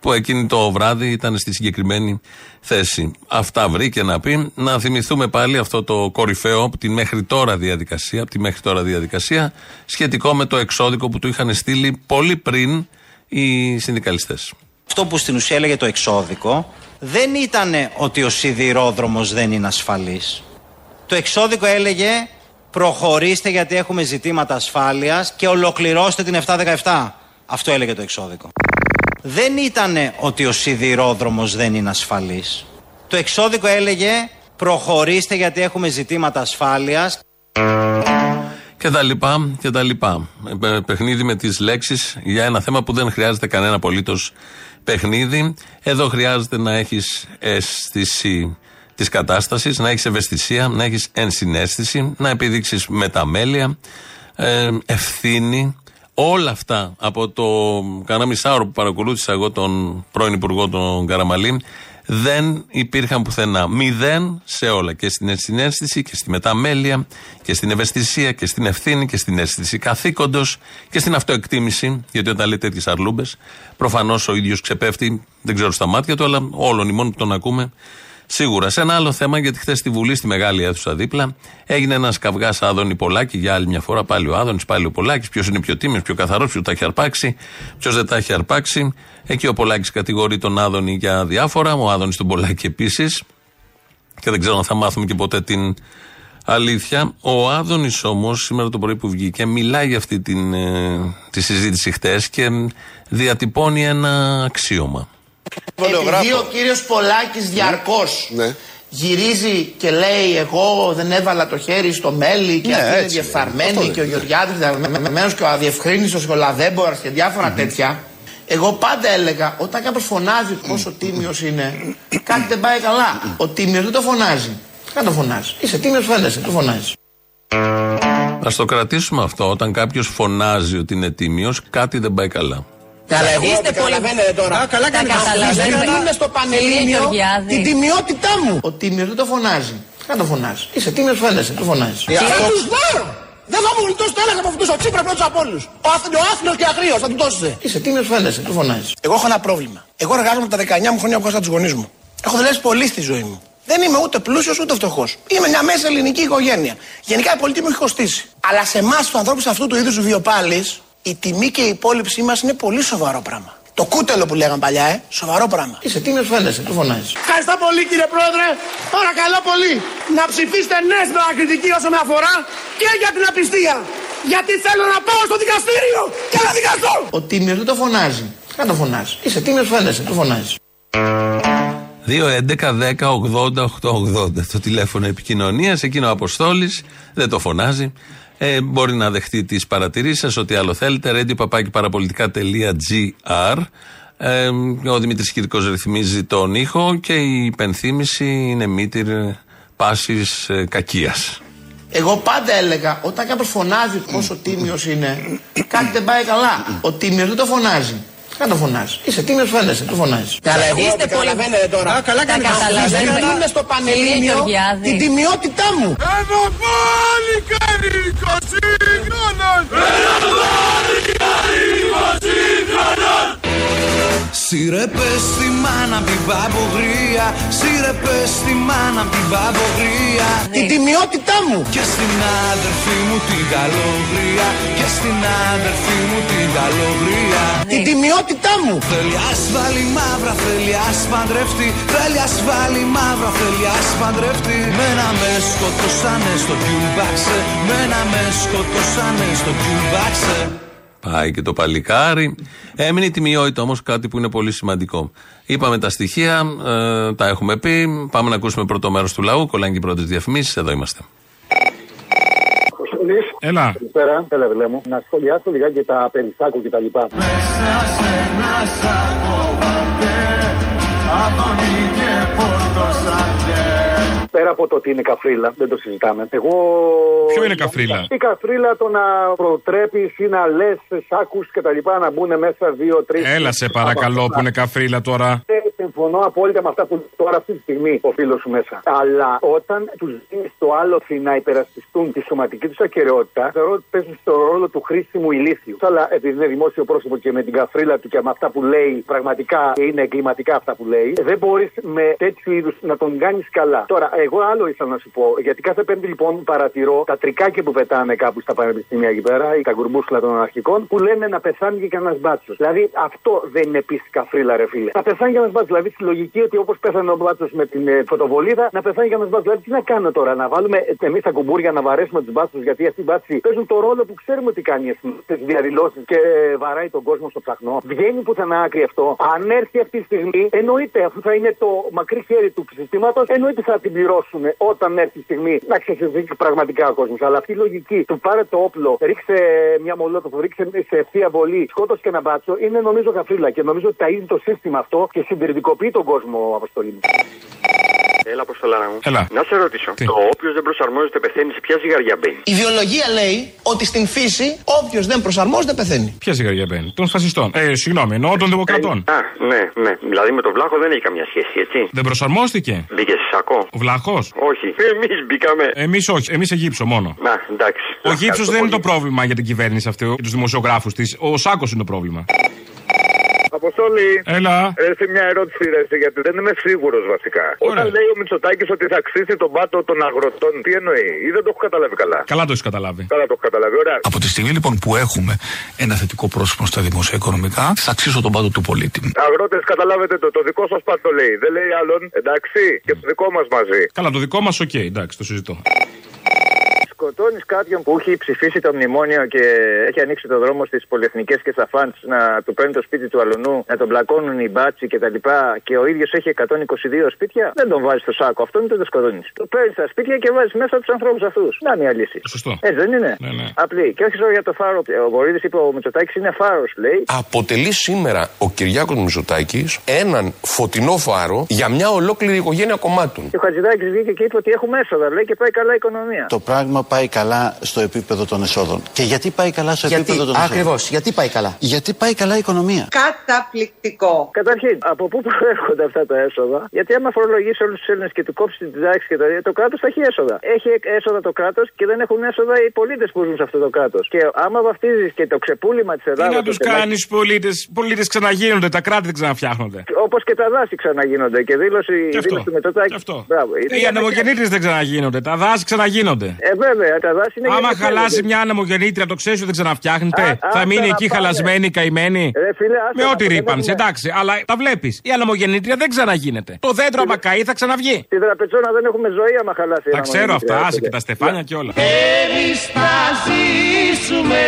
που εκείνη το βράδυ ήταν στη συγκεκριμένη θέση. Αυτά βρήκε να πει. Να θυμηθούμε πάλι αυτό το κορυφαίο από τη μέχρι τώρα διαδικασία, από τη μέχρι τώρα διαδικασία σχετικό με το εξώδικο που του είχαν στείλει πολύ πριν οι συνδικαλιστές. Αυτό που στην ουσία έλεγε το εξώδικο δεν ήταν ότι ο σιδηρόδρομος δεν είναι ασφαλής. Το εξώδικο έλεγε προχωρήστε γιατί έχουμε ζητήματα ασφάλειας και ολοκληρώστε την 717. Αυτό έλεγε το εξώδικο. Δεν ήταν ότι ο σιδηρόδρομος δεν είναι ασφαλής. Το εξώδικο έλεγε προχωρήστε γιατί έχουμε ζητήματα ασφάλειας. Και τα λοιπά και τα λοιπά. Ε, παιχνίδι με τις λέξεις για ένα θέμα που δεν χρειάζεται κανένα απολύτως παιχνίδι. Εδώ χρειάζεται να έχεις αίσθηση της κατάστασης, να έχεις ευαισθησία, να έχεις ενσυναίσθηση, να επιδείξεις μεταμέλεια, ε, ευθύνη. Όλα αυτά από το κανένα μισάωρο που παρακολούθησα εγώ τον πρώην Υπουργό τον Καραμαλή δεν υπήρχαν πουθενά. Μηδέν σε όλα. Και στην συνέστηση και στη μεταμέλεια και στην ευαισθησία και στην ευθύνη και στην αίσθηση καθήκοντος και στην αυτοεκτίμηση. Γιατί όταν λέει τέτοιες αρλούμπες, προφανώς ο ίδιος ξεπέφτει, δεν ξέρω στα μάτια του, αλλά όλων ημών που τον ακούμε Σίγουρα. Σε ένα άλλο θέμα, γιατί χθες στη Βουλή, στη μεγάλη αίθουσα δίπλα, έγινε ένας καυγάς Άδωνη Πολάκη για άλλη μια φορά. Πάλι ο Άδωνης, πάλι ο Πολάκης. Ποιος είναι πιο τίμιος, πιο καθαρός, ποιο τα έχει αρπάξει, ποιος δεν τα έχει αρπάξει. Εκεί ο Πολάκης κατηγορεί τον Άδωνη για διάφορα. Ο Άδωνης τον Πολάκη επίσης. Και δεν ξέρω αν θα μάθουμε και ποτέ την αλήθεια. Ο Άδωνης όμως, σήμερα το πρωί που βγήκε, μιλάει για αυτή την, ε, τη συζήτηση χτε και διατυπώνει ένα αξίωμα. Επειδή ο κύριος Πολάκης διαρκώς ναι. γυρίζει και λέει: Εγώ δεν έβαλα το χέρι στο μέλι και ναι, αυτή είναι διεφθαρμένη και ο Γεωργιάδης διαβεμένο και ο αδιευκρίνητο και ο Λαδέμπορας και διάφορα τέτοια. Εγώ πάντα έλεγα όταν κάποιος φωνάζει πόσο τίμιος είναι, κάτι δεν πάει καλά. Ο τίμιος δεν το φωνάζει. Δεν το φωνάζει. Είσαι τίμιος, φαίνεσαι, το φωνάζει. Α το κρατήσουμε αυτό. Όταν κάποιος φωνάζει ότι είναι τίμιος, κάτι δεν πάει καλά. Καλά, εγώ Είστε καταλαβαίνετε τώρα. Α, καλά κάνει να είναι στο Πανελλήνιο την τιμιότητά μου. Ο τίμιος δεν το φωνάζει. Δεν το φωνάζει. Είσαι τίμιος, φαίνεσαι, το φωνάζει. Και θα τους πάρω. Δεν θα μου γλιτώσει το έλεγχο από αυτού. Ο Τσίπρα πρώτος από όλους. Ο άθλιο και αγρίος θα του δώσει. Είσαι τίμιος, φαίνεσαι, το φωνάζει. Εγώ έχω ένα πρόβλημα. Εγώ εργάζομαι τα 19 μου χρόνια που είχα τους γονείς μου. Έχω δουλέψει πολύ στη ζωή μου. Δεν είμαι ούτε πλούσιος ούτε φτωχός. Είμαι μια μέσα ελληνική οικογένεια. Γενικά η πολιτική μου έχει κοστίσει. Αλλά σε εμάς τους ανθρώπους αυτού του είδους βιοπάλης, η τιμή και η υπόλοιψή μας είναι πολύ σοβαρό πράγμα. Το κούτελο που λέγαν παλιά, ε, σοβαρό πράγμα. Είσαι τίμιος, φαίνεσαι, το φωνάζεις. Ευχαριστώ πολύ κύριε Πρόεδρε. Παρακαλώ πολύ να ψηφίσετε ναι στην ανακριτική όσο με αφορά και για την απιστία. Γιατί θέλω να πάω στο δικαστήριο και να δικαστώ. Ο τίμιος δεν το φωνάζει. Δεν το φωνάζει. Είσαι τίμιος, φαίνεσαι, το φωνάζει. 2-11-10-80-8-80 το τηλέφωνο επικοινωνίας. Εκείνο ο Αποστόλης δεν το φωνάζει. Ε, μπορεί να δεχτεί τις παρατηρήσεις σας, ό,τι άλλο θέλετε. radio.parapolitica.gr ε, Ο Δημήτρης Κυρικό ρυθμίζει τον ήχο και η υπενθύμηση είναι μήτηρ πάσης ε, κακίας. Εγώ πάντα έλεγα, όταν κάποιος φωνάζει πόσο τίμιος είναι, κάτι δεν πάει καλά. Ο τίμιος δεν το φωνάζει. Δεν το φωνάζει. Είσαι τίμιος, φαίνεσαι, το φωνάζεις. Καλά, εγώ Είστε καταλαβαίνετε τώρα. Α, καλά κάνει να είναι στο Πανελλήνιο την τιμιότητά μου. Ένα πάλι κάνει 20 χρόνων. Ένα πάλι κάνει 20 χρόνων. Σύρε πες στη μάνα απ' την παπογρία Σύρε πες στη μάνα απ' την παπογρία Την τιμιότητά μου. Και στην αδερφή μου την καλογρία. Και στην αδερφή μου την καλογρία. Την τιμιότητά μου. Θέλει ασφάλει μαύρα, θέλει ασπαντρευτεί Θέλει ασφάλει μαύρα, θέλει ασπαντρευτεί Μένα με σκοτώσανε στο κιουμπάξε Μένα με σκοτώσανε στο κιουμπάξε Πάει και το παλικάρι. Έμεινε η τιμιότητα όμως κάτι που είναι πολύ σημαντικό. Είπαμε τα στοιχεία, ε, τα έχουμε πει. Πάμε να ακούσουμε πρώτο μέρος του λαού. Κολλάνε και οι πρώτες διαφημίσεις. Εδώ είμαστε. Έλα. Καλησπέρα, έλα βελέ μου. Να σχολιάσω λιγάκι τα περιστάκου κτλ. Μέσα σε ένα σάκο Αδωνή και Πέρα από το ότι είναι καφρίλα, δεν το συζητάμε. Εγώ. Ποιο είναι καφρίλα; Η καφρίλα το να προτρέπει ή να λε σάκους και τα λοιπά να μπουν μέσα δύο-τρει. Έλα σε παρακαλώ που είναι καφρίλα τώρα. Ε, συμφωνώ απόλυτα με αυτά που τώρα αυτή τη στιγμή ο φίλος σου μέσα. Αλλά όταν τους δίνεις το άλοθη να υπερασπιστούν τη σωματική τους ακαιρεότητα, θεωρώ ότι παίζουν στο ρόλο του χρήσιμου ηλίθιου. Αλλά επειδή είναι δημόσιο πρόσωπο και με την καφρίλα του και με αυτά που λέει, πραγματικά είναι εγκληματικά αυτά που λέει, δεν μπορείς με τέτοιου είδους να τον κάνεις καλά. Τώρα, εγώ άλλο ήθελα να σου πω. Γιατί κάθε Πέμπτη λοιπόν παρατηρώ τα τρικάκια που πετάνε κάπου στα πανεπιστήμια εκεί πέρα ή τα γκουρμπούσκλα των αρχικών που λένε να πεθάνει και κανένας μπάτσος. Δηλαδή αυτό δεν είναι επίση καφρίλα, ρε φίλε. Να πεθάνει και ένα μπάτσος. Δηλαδή στη λογική ότι όπως πέθανε ο μπάτσος με την ε, φωτοβολίδα, να πεθάνει και ένα μπάτσος. Δηλαδή τι να κάνω τώρα, να βάλουμε εμείς τα κουμπούρια να βαρέσουμε τους μπάτσους γιατί αυτοί οι μπάτσοι παίζουν το ρόλο που ξέρουμε ότι κάνει στι διαδηλώσεις και βαράει τον κόσμο στο ψαχνό. Βγαίνει πουθενά άκρη αυτό. Αν έρθει αυτή τη στιγμή, εννοείται αφού θα είναι το μακρύ χέρι του συστήματος, εννοείται θα την πληρώσουν όταν έρθει η στιγμή να ξεφυγεί πραγματικά ο κόσμος. Αλλά αυτή η λογική του πάρε το όπλο, ρίξε μια μολότοφο, ρίξε σε ευθεία βολή, σκότωσε και ένα μπάτσο, είναι νομίζω καφρίλα και νομίζω ότι ταΐζει το σύστημα αυτό και συντηρητικοποιεί τον κόσμο, Αποστολή μου. Έλα, Αποστολά μου. Έλα. Να σε ρωτήσω. Το όποιος δεν προσαρμόζεται πεθαίνει, σε ποια ζυγαριά μπαίνει; Η βιολογία λέει ότι στην φύση όποιος δεν προσαρμόζεται πεθαίνει. Ποια ζυγαριά μπαίνει, των φασιστών. Ε, συγγνώμη, εννοώ των δημοκρατών. Α, ναι, ναι. Δηλαδή με τον βλάχο δεν έχει καμιά σχέση, έτσι. Δεν προσαρμόστηκε; Μπήκε σε σακό. Ο βλάχος; Όχι. Εμείς μπήκαμε. Εμείς όχι. Εμείς σε γύψο μόνο. Να, εντάξει. Ο γύψο δεν είναι το πρόβλημα για την κυβέρνηση αυτή και τους δημοσιογράφους της. Ο Σάκος είναι το πρόβλημα. Αποστόλη. Έλα. Έρθει μια ερώτηση, ρε, γιατί δεν είμαι σίγουρος βασικά. Όταν λέει ο Μητσοτάκης ότι θα αξίσει τον πάτο των αγροτών, τι εννοεί, ή δεν το έχω καταλάβει καλά; Καλά το έχεις καταλάβει. Καλά το έχω καταλάβει, ωραία. Από τη στιγμή λοιπόν που έχουμε ένα θετικό πρόσωπο στα δημόσια οικονομικά, θα αξίσω τον πάτο του πολίτη. Αγρότες, καταλάβετε το, το δικό σας πάτο λέει. Δεν λέει άλλον, εντάξει, και το δικό μας μαζί. Καλά, το δικό μας, οκ, εντάξει, το συζητώ. Σκοτώνεις κάποιον που έχει ψηφίσει το μνημόνιο και έχει ανοίξει το δρόμο στις πολυεθνικές και στα funds να του παίρνει το σπίτι του αλλουνού, να τον πλακώνουν οι μπάτσοι κτλ. Και, και ο ίδιος έχει 122 σπίτια, δεν τον βάζεις στο σάκο αυτό, δεν το σκοτώνεις. Το παίρνεις στα σπίτια και βάζεις μέσα τους ανθρώπους αυτούς. Να είναι η λύση. Σωστό. Έτσι δεν είναι. Ναι, ναι. Απλή. Και όχι τώρα για το φάρο. Ο Βορίδης είπε ο Μητσοτάκης είναι φάρος, λέει. Αποτελεί σήμερα ο Κυριάκος Μητσοτάκης έναν φωτεινό φάρο για μια ολόκληρη οικογένεια κομμάτων. Και ο Χατζηδάκης βγήκε και είπε ότι έχουμε έσοδα, λέει και πάει καλά η οικονομία. Το πράγμα πάει καλά στο επίπεδο των εσόδων. Και γιατί πάει καλά στο Γιατί, επίπεδο των εσόδων; ακριβώς, γιατί πάει καλά; Γιατί πάει καλά η οικονομία; Καταπληκτικό. Καταρχήν, από πού προέρχονται αυτά τα έσοδα, γιατί άμα φορολογήσει όλους τους Έλληνες και του κόψει την τάξη και τα ίδια, το κράτος θα έχει έσοδα. Έχει έσοδα το κράτος και δεν έχουν έσοδα οι πολίτες που ζουν σε αυτό το κράτος. Και άμα βαφτίζεις και το ξεπούλημα της Τι Ελλάδας. να του κάνεις στου πολίτες; Οι πολίτες ξαναγίνονται, τα κράτη δεν ξαναφτιάχνονται. Όπως και τα δάση ξαναγίνονται. Και δήλωση, Και αυτό. δήλωση του Μετωτάκη. αυτό. Μπράβο. Οι ανεμογεννήτρε δεν ξαναγίνονται, τα δάση ξαναγίνονται. Ε, βέβαια, τα δάση είναι. Άμα γιατί χαλάσει θέλετε. μια ανεμογεννήτρια, το ξέρεις ότι δεν ξαναφτιάχνεται; Α, θα α, μείνει να εκεί πάνε. χαλασμένη, καημένη; Ρε φίλε, άσε Με να ό,τι πάμε, ρήπανση, δεν είναι. εντάξει. Αλλά τα βλέπεις. Η ανεμογεννήτρια δεν ξαναγίνεται. Το δέντρο, άμα καεί, θα ξαναβγεί. Στην τραπεζόνα δεν έχουμε ζωή άμα χαλάσει. Τα ένα ξέρω μονοπάτι, αυτά, ρε, άσε φίλε. και τα στεφάνια και όλα. Εμείς θα ζήσουμε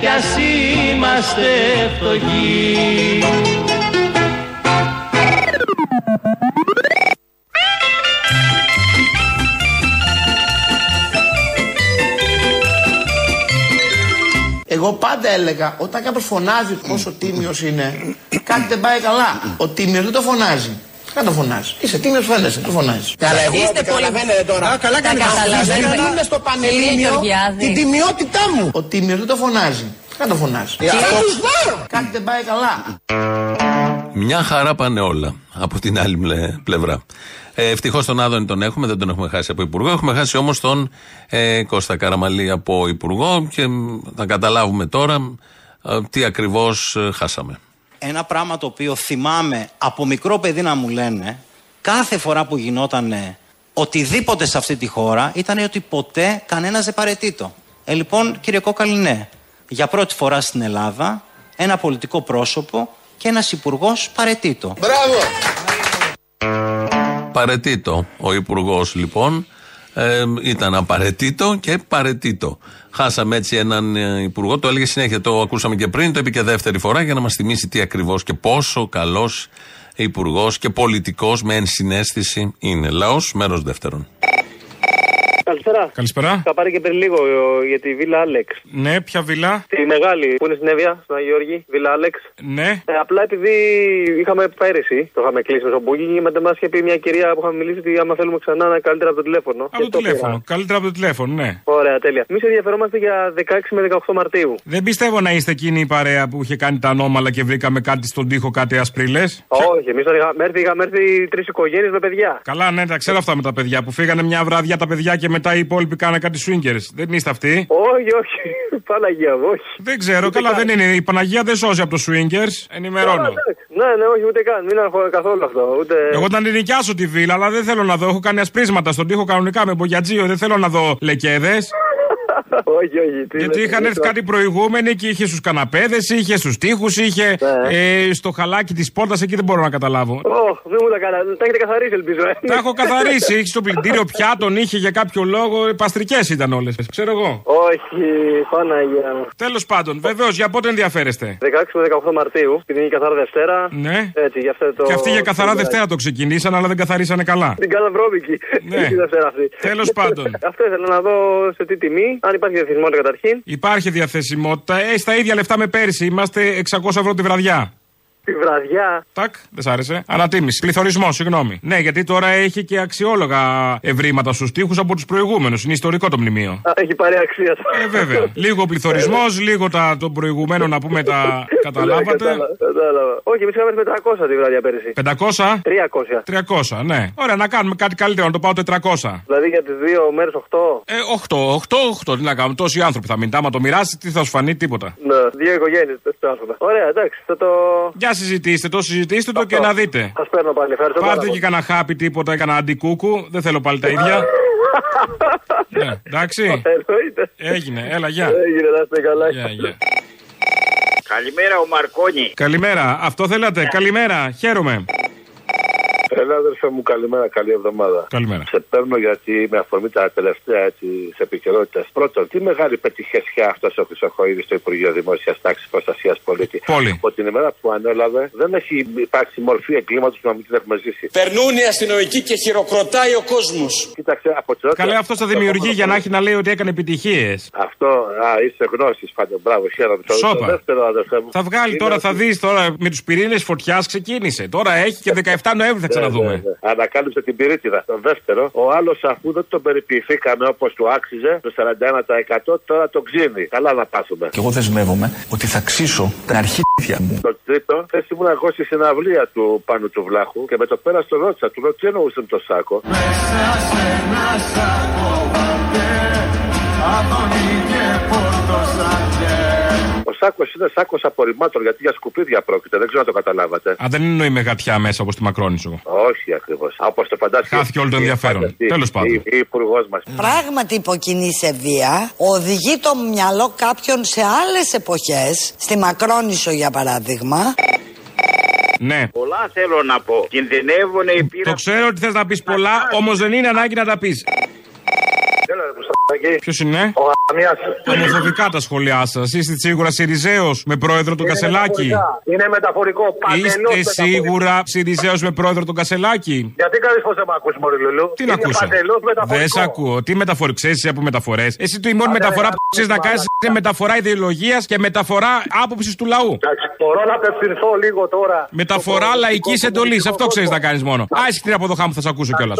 κι ας είμαστε φτωχοί Εγώ πάντα έλεγα, όταν κάποιος φωνάζει πόσο τίμιος είναι, κάτι δεν πάει καλά. Ο τίμιος δεν το φωνάζει. Δεν το φωνάζει. Είσαι τίμιος, φαίνεσαι, το φωνάζει. Καλά, εγώ Είστε δεν πολύ- καταλαβαίνετε τώρα. Α, καλά Τα κάνετε. καταλαβαίνετε. Είστε- Είμαι στο Κύριε πανελλήνιο Γεωργιάδη. την τιμιότητά μου. Ο τίμιος δεν το φωνάζει. Δεν το φωνάζει. Κύριε- Αυτό- Κάτι δεν πάει καλά. Μια χαρά πάνε όλα από την άλλη μλε- πλευρά. Ε, Ευτυχώς τον Άδωνη τον έχουμε, δεν τον έχουμε χάσει από υπουργό. Έχουμε χάσει όμως τον ε, Κώστα Καραμαλή από υπουργό και μ, θα καταλάβουμε τώρα ε, τι ακριβώς χάσαμε. ένα πράγμα το οποίο θυμάμαι από μικρό παιδί να μου λένε κάθε φορά που γινόταν οτιδήποτε σε αυτή τη χώρα ήταν ότι ποτέ κανένας δεν παρετήτω. Ε, λοιπόν, κύριε Κόκαλη, ναι. Για πρώτη φορά στην Ελλάδα ένα πολιτικό πρόσωπο και ένας υπουργός παρετήτω. Μπράβο! Παρετήτω. Ο υπουργός λοιπόν ε, ήταν απαραίτητο και παρετήτο. Χάσαμε έτσι έναν ε, υπουργό, το έλεγε συνέχεια, το ακούσαμε και πριν, το είπε και δεύτερη φορά για να μας θυμίσει τι ακριβώς και πόσο καλός υπουργός και πολιτικός με ενσυναίσθηση είναι. Λαός, μέρος δεύτερον. Καλησπέρα. Καλησπέρα. Θα πάρει και πριν λίγο ε, για τη Βίλα Άλεξ. Ναι, ποια βίλα. Τη μεγάλη που είναι στην Εύβοια, στην Αγιώργη, Βίλα Άλεξ. Ναι. Ε, απλά επειδή είχαμε πέρυσι, το είχαμε κλείσει με τον Booking και μετά μας είχε πει μια κυρία που είχαμε μιλήσει ότι άμα θέλουμε ξανά να καλύτερα από το τηλέφωνο. Από το τηλέφωνο. Καλύτερα από το τηλέφωνο, ναι. Ωραία, τέλεια. Εμείς ενδιαφερόμαστε για 16 με 18 Μαρτίου. Δεν πιστεύω να είστε εκείνη η παρέα που είχε κάνει τα ανώμαλα και βρήκαμε κάτι στον τοίχο, κάτι ασπρίλες. Όχι, εμείς είχαμε έρθει, είχαμε έρθει τρεις οικογένειες με παιδιά. Καλά, ναι, τα ξέρω αυτά με τα παιδιά που φύγανε μια βράδια τα παιδιά και μετά οι υπόλοιποι κάνανε κάτι swingers. Δεν είστε αυτοί; Όχι, όχι. <laughs> Παναγία μου, όχι. Δεν ξέρω, καλά δεν είναι. Η Παναγία δεν σώζει από το swingers. Ενημερώνω. Ναι, ναι, όχι, ούτε καν. Μην αγχώ καθόλου αυτό. Ούτε... Εγώ όταν την νοικιάσω τη βίλα, αλλά δεν θέλω να δω. Έχω κάνει ασπρίσματα στον τοίχο κανονικά με μπογιατζίο. Δεν θέλω να δω λεκέδες. Όχι, όχι. τι Γιατί λέτε, είχαν τι έρθει το- κάτι προηγούμενοι και είχε στους καναπέδες, είχε στους τοίχους, είχε ε, στο χαλάκι της πόρτας. Εκεί δεν μπορώ να καταλάβω. Ωχ, δεν μου τα κάνατε. Τα έχετε καθαρίσει, ελπίζω. ε. Τα έχω καθαρίσει. Είχε στο πλυντήριο πιάτων, είχε για κάποιο λόγο. Παστρικές ήταν όλες. Ξέρω εγώ. Όχι, Παναγία μου. Τέλος πάντων, βεβαίως, για πότε ενδιαφέρεστε; 16 με 18 Μαρτίου, επειδή είναι η καθαρά Δευτέρα. Ναι. Έτσι, για αυτό το. Και αυτοί για καθαρά το- Δευτέρα το ξεκινήσαν, αλλά δεν καθαρίσανε καλά. Την καλά βρώμικη. Ναι. Η Δευτέρα αυτή. Τέλος πάντων. Αυτό ήθελα να δω σε τι τιμή, αν υπάρχει διαθεσιμότητα καταρχήν. Υπάρχει διαθεσιμότητα. Ε, στα ίδια λεφτά με πέρσι. Είμαστε 600 ευρώ τη βραδιά. Τη βραδιά. Τάκ, δεν σ' άρεσε. Ανατίμηση. Πληθωρισμός, συγγνώμη. Ναι, γιατί τώρα έχει και αξιόλογα ευρήματα στους τοίχου από τους προηγούμενους. Είναι ιστορικό το μνημείο. Α, Έχει πάρει αξία. Ε, βέβαια. λίγο πληθωρισμός, λίγο τα, των προηγουμένων να πούμε τα Ναι, καταλάβατε. κατάλαβα, κατάλαβα. Όχι, εμείς είχαμε έρθει με 300 τη βραδιά πέρυσι. 500? 300. 300, ναι. Ωραία, να κάνουμε κάτι καλύτερο, να το πάω 400. Δηλαδή για τις δύο μέρες 8. Ε, 8, 8, 8, τι να κάνουμε. Τόσοι άνθρωποι θα μείνουν. Άμα το μοιράσει, τι θα σου φανεί, τίποτα. Ναι, δύο οικογένειες, τέσσερα άνθρωποι. Ωραία, εντάξει, θα το. Για συζητήστε το, συζητήστε το και να δείτε. Σας παίρνω πάλι, ευχαριστώ πάρα Πάρτε πολύ. και κανένα χάπι τίποτα, κανένα αντικούκου. Δεν θέλω πάλι τα ίδια. <laughs> ναι, εντάξει. Εννοείται. Έγινε, έλα, γεια. Έγινε, να είστε καλά. Γεια, γεια. Καλημέρα, ο Μαρκόνι. Καλημέρα, αυτό θέλατε. Καλημέρα, χαίρομαι. Έλα, αδερφέ μου, καλημέρα, καλή εβδομάδα. Καλημέρα. Σε παίρνω γιατί με αφορμή τα τελευταία έτσι, επικαιρότητας. Πρώτον, τι μεγάλη πετυχεσιά αυτός ο Χρυσοχοίδης στο Υπουργείο Δημόσιας Τάξης Προστασίας Πολίτη; Πολύ. Από την ημέρα που ανέλαβε, δεν έχει υπάρξει μορφή εγκλήματος που να μην την έχουμε ζήσει. Περνούν οι αστυνομικοί και χειροκροτάει ο κόσμος. Κοίταξε, από την Καλέ, αυτός θα δημιουργεί για να έχει να λέει ότι έκανε επιτυχίες. Αυτό, α, είσαι γνώσης, πάντε. Μπράβο, χαίρομαι. Το- Σόπα. Το δεύτερο, αδερφέ μου. Θα βγάλει είναι τώρα, ότι- θα δεις τώρα με τους πυρήνες φωτιάς ξεκίνησε. Τώρα έχει και <laughs> 17 Νοέμβρη θα ξαναδούμε. Ναι, ναι, ναι. Ανακάλυψε την πυρίτιδα. Το δεύτερο, ο άλλος αφού δεν τον περιποιηθήκαμε όπως του άξιζε, το 41% τώρα το ξύνει. Καλά να πάσουμε. Και εγώ δεσμεύομαι ότι θα ξύσω την αρχίδια μου. Το τρίτο, χθε ήμουν εγώ στη συναυλία του πάνω του Βλάχου και με το πέρας στο ρώτησα. Του λέω τι εννοούσε με το σάκο. Ο σάκος είναι σάκος απορριμμάτων γιατί για σκουπίδια πρόκειται. Δεν ξέρω αν το καταλάβατε. Α, δεν εννοεί μεγατιά μέσα όπως τη Μακρόνισο. Όχι ακριβώς. Όπως το φαντάστηκε. Χάθηκε όλο το ενδιαφέρον. Τέλος πάντων. Η, η υπουργός μας. Πράγματι υποκινεί σε βία, οδηγεί το μυαλό κάποιον σε άλλες εποχές, στη Μακρόνισο για παράδειγμα. Ναι. Πολλά θέλω να πω. Κινδυνεύουν οι πύρα. Το ξέρω ότι θες να πεις πολλά, όμως δεν είναι ανάγκη να τα πεις. Ποιος είναι; Ο Γαμίας. Ομοφοβικά τα σχόλιά σας. Είστε σίγουρα Σιριζέος με πρόεδρο τον Κασελάκη; Είναι μεταφορικό. Παντελώς Είστε μεταφορικό. σίγουρα Σιριζέος με πρόεδρο τον Κασελάκη; Γιατί κάνει πώ δεν με ακούς Μωρή Λουλού. Τι να Είναι ακούσω; παντελώς μεταφορικό. Δεν σε ακούω. Τι μεταφορά, ξέρεις εσύ από μεταφορές; Εσύ το η μόνη μεταφορά που ξέρει να κάνεις είναι μεταφορά ιδεολογίας και μεταφορά άποψης του λαού. Εντάξει, Μπορώ να απευθυνθώ λίγο τώρα. Μεταφορά λαϊκής εντολής. Αυτό ξέρεις να κάνεις μόνο. Άισι την αποδοχά μου θα σε ακούσω κιόλας.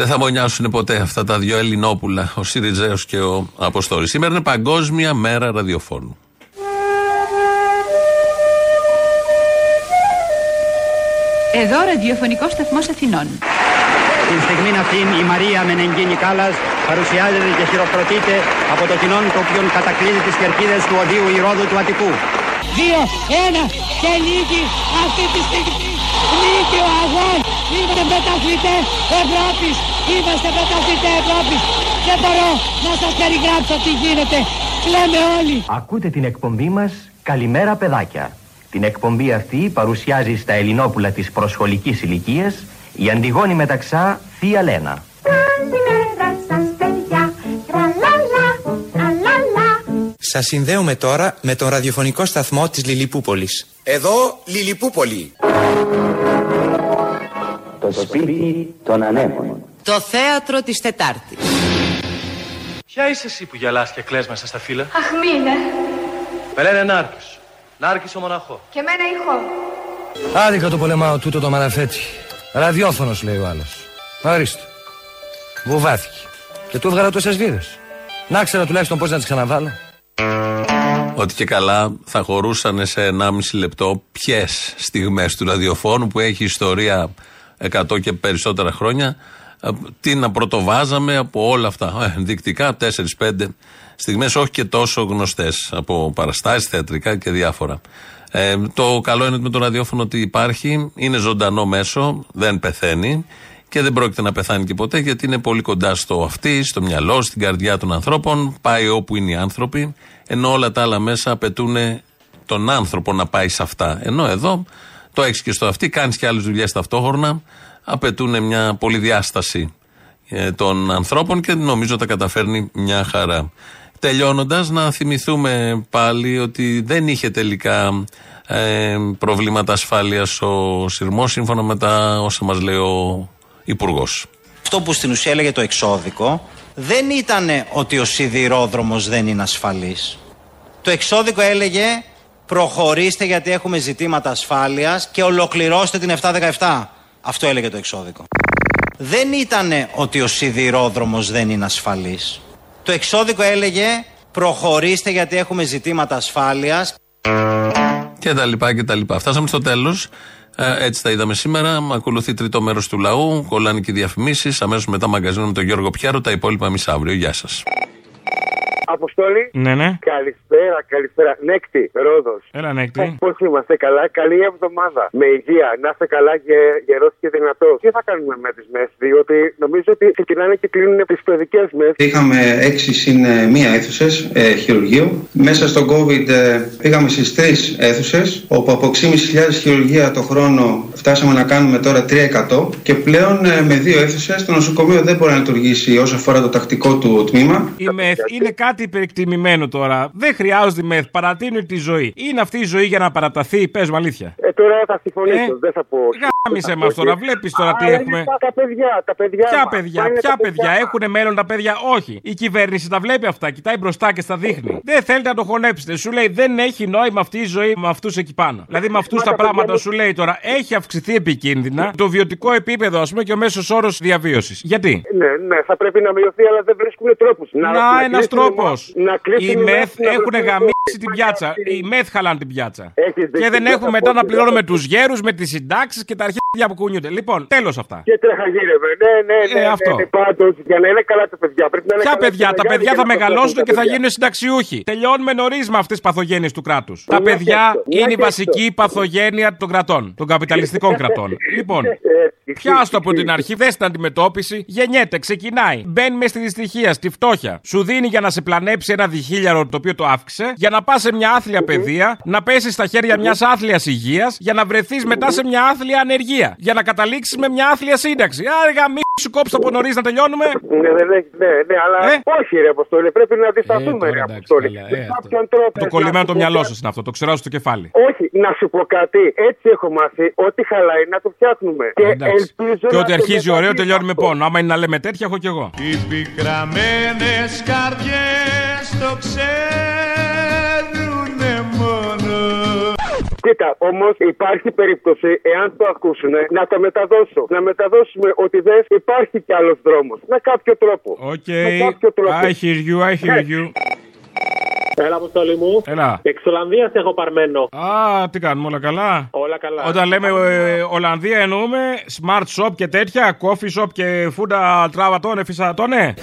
Δεν θα μονιάσουν ποτέ αυτά τα δύο Ελληνόπουλα, ο Σιριζέος και ο Αποστόλης. Σήμερα είναι Παγκόσμια Μέρα Ραδιοφώνου. Εδώ ραδιοφωνικό σταθμός Αθηνών. Την στιγμή αυτήν η Μαρία Μενεγκίνη Κάλλας παρουσιάζεται και χειροκροτείται από το κοινό το οποίο κατακλείζει τις κερκίδες του οδείου Ηρόδου του Αττικού. Δύο, ένα και νίκη αυτή τη στιγμή. Νίκη ο αγών. Είμαστε πρωταθλητές Ευρώπης. Είμαστε πρωταθλητές Ευρώπης. Δεν μπορώ να σας περιγράψω τι γίνεται. Κλαίμε όλοι. Ακούτε την εκπομπή μας Καλημέρα παιδάκια. Την εκπομπή αυτή παρουσιάζει στα Ελληνόπουλα της προσχολικής ηλικίας η Αντιγόνη Μεταξά Θεία Λένα. Σας συνδέουμε τώρα με τον ραδιοφωνικό σταθμό της Λιλιπούπολης. Εδώ Λιλιπούπολη. Το σπίτι των ανέμων. Το θέατρο της Τετάρτης. Ποια είσαι εσύ που γελάς και κλαις μέσα στα φύλλα; Αχ, μήνε. Με λένε Νάρκης. Νάρκης ο μοναχό. Και μένα ηχό. Άδικα το πολεμάω τούτο το μαραφέτσι. Ραδιόφωνος λέει ο άλλος. Ορίστε. Βουβάθηκε. Και του έβγαλα τόσες βίδες. Να ξέρα τουλάχιστον πώς να τις ξαναβάλω. Ότι και καλά θα χωρούσαν σε 1,5 λεπτό ποιες στιγμές του ραδιοφώνου που έχει ιστορία 100 και περισσότερα χρόνια. ε, Τι να πρωτοβάζαμε από όλα αυτά. Ε, ενδεικτικά 4-5 στιγμές, όχι και τόσο γνωστές από παραστάσεις, θεατρικά και διάφορα. Ε, το καλό είναι με το ραδιόφωνο ότι υπάρχει, είναι ζωντανό μέσο, δεν πεθαίνει και δεν πρόκειται να πεθάνει και ποτέ γιατί είναι πολύ κοντά στο αυτή, στο μυαλό, στην καρδιά των ανθρώπων, πάει όπου είναι οι άνθρωποι, ενώ όλα τα άλλα μέσα απαιτούν τον άνθρωπο να πάει σε αυτά. Ενώ εδώ το έχεις και στο αυτή, κάνεις και άλλες δουλειές ταυτόχρονα, απαιτούν μια πολυδιάσταση ε, των ανθρώπων και νομίζω τα καταφέρνει μια χαρά. Τελειώνοντας, να θυμηθούμε πάλι ότι δεν είχε τελικά ε, προβλήματα ασφάλειας ο σειρμός σύμφωνα με τα όσα μας λέει ο Υπουργός. Αυτό που στην ουσία έλεγε το εξώδικο δεν ήταν ότι ο σιδηρόδρομος δεν είναι ασφαλής. Το εξώδικο έλεγε προχωρήστε γιατί έχουμε ζητήματα ασφάλειας και ολοκληρώστε την 717. Αυτό έλεγε το εξώδικο. Δεν ήταν ότι ο σιδηρόδρομος δεν είναι ασφαλής. Το εξώδικο έλεγε προχωρήστε γιατί έχουμε ζητήματα ασφάλειας. Και τα λοιπά και τα λοιπά. Φτάσαμε στο τέλος. Έτσι τα είδαμε σήμερα. Ακολουθεί τρίτο μέρος του λαού. Κολλάνε και οι διαφημίσεις. Αμέσως μετά μαγκαζίνο με τον Γιώργο Πιάρο. Τα υπόλοιπα εμείς αύριο. Γεια σας. Αποστόλη. Ναι, ναι. Καλησπέρα, καλησπέρα. Νέκτη, Ρόδος. Έλα, Νέκτη. Πώ είμαστε καλά, καλή εβδομάδα. Με υγεία, να είστε καλά και γερός και δυνατός. Τι θα κάνουμε με τις μεθ, διότι νομίζω ότι ξεκινάνε και κλείνουν τις παιδικές μεθ. Είχαμε 6 συν 1 αίθουσες ε, χειρουργείου. Μέσα στο COVID ε, πήγαμε στις 3 αίθουσες, όπου από 6.500 χειρουργία το χρόνο φτάσαμε να κάνουμε τώρα 3% και πλέον ε, με δύο αίθουσες το νοσοκομείο δεν μπορεί να λειτουργήσει όσο αφορά το τακτικό του τμήμα. Η μεθ είναι κάτι υπερεκτιμημένο τώρα. Δεν χρειάζεται η μεθ. Παρατείνει τη ζωή. Είναι αυτή η ζωή για να παραταθεί, πες μου αλήθεια. Ε, τώρα θα συμφωνήσω, Ε, δεν θα πω. Γάμισε μας τώρα, βλέπεις τώρα τι Αλλά έχουμε. είναι Τα παιδιά, τα παιδιά. Ποια μας. παιδιά, Πάνε ποια τα παιδιά, έχουν μέλλον τα παιδιά, όχι. Η κυβέρνηση τα βλέπει αυτά, κοιτάει μπροστά και στα δείχνει. Δεν θέλετε να το χωνέψετε. Σου λέει δεν έχει νόημα αυτή η ζωή με αυτούς εκεί πάνω. Δηλαδή με αυτούς Μα τα τα πράγματα παιδιά σου λέει τώρα έχει αυξηθεί επικίνδυνα το βιωτικό επίπεδο, ας πούμε, και ο μέσος όρος διαβίωσης. Γιατί; Ναι, ναι, θα πρέπει να μειωθεί, αλλά δεν βρίσκουν τρόπους. Να, ένας τρόπος. Οι μεθ έχουν γαμίσει γαμίσει την πιάτσα. Οι μεθ χαλάνε την πιάτσα. Έχεις Και δίκιο, δεν δεν έχουμε θα μετά πω, να δεν πληρώνουμε θα του γέρου με τι συντάξει και τα αρχίδια που κουνιούνται. Λοιπόν, τέλο αυτά. Και τρεχαγύρευε. Ναι, ναι, ναι. Ε, ναι, αυτό. ναι, πάντως, για να είναι καλά τα παιδιά. Πρέπει να είναι Ποια καλά παιδιά, και τα μεγάλοι παιδιά για θα να μεγαλώσουν προστατεύουν και θα τα παιδιά. γίνουν συνταξιούχοι. Τελειώνουμε νωρί με αυτέ τι παθογένειε του κράτου. Τα Μια παιδιά και αυτό, μια είναι η και βασική παθογένεια των κρατών, των καπιταλιστικών κρατών. Λοιπόν, πιάστο από την αρχή, δε την αντιμετώπιση, γεννιέται, ξεκινάει. Μπαίνει με στη δυστυχία, στη φτώχεια. Σου δίνει για να σε πλανέψει ένα διχίλιαρο το οποίο το αύξησε, για να πας σε μια άθλια παιδεία, να πέσεις στα χέρια μιας άθλιας υγείας, για να βρεθείς μετά σε μια άθλια ανεργία. Για να καταλήξεις με μια άθλια σύνταξη. Άρα γαμί σου κόψω από νωρίς να τελειώνουμε. Ναι, δεν έχεις, ναι, ναι, αλλά όχι ρε Αποστόλη, πρέπει να αντισταθούμε Ε, ρε τώρα, Αποστόλη. καλά, Με ε, κάποιον τρόπο. Το να κολλημένο σου το πω μυαλό κάτι. σα είναι αυτό, το ξέρω στο κεφάλι. Όχι, να σου πω κάτι. Έτσι έχω μάθει. Ό,τι χαλάει να το φτιάχνουμε. Και Εντάξει. ελπίζω Και να ότι το αρχίζει ωραίο μεταδείξω τελειώνει με αυτό. πόνο. Άμα είναι να λέμε τέτοια, έχω κι εγώ. Οι πικραμένες καρδιές το ξέρουνε Κοίτα, όμως υπάρχει περίπτωση, εάν το ακούσουν, να το μεταδώσω. Να μεταδώσουμε ότι δεν υπάρχει κι άλλος δρόμος. Με κάποιο τρόπο. Οκ. Με κάποιο τρόπο. I hear you, I hear you. Έλα, αποστολή μου. Έλα. Εξ Ολλανδίας έχω παρμένο. Α, τι κάνουμε, όλα καλά; Όλα καλά. Όταν λέμε ε, Ολλανδία εννοούμε smart shop και τέτοια, coffee shop και φούντα τράβα τόνε, φύσα τόνε.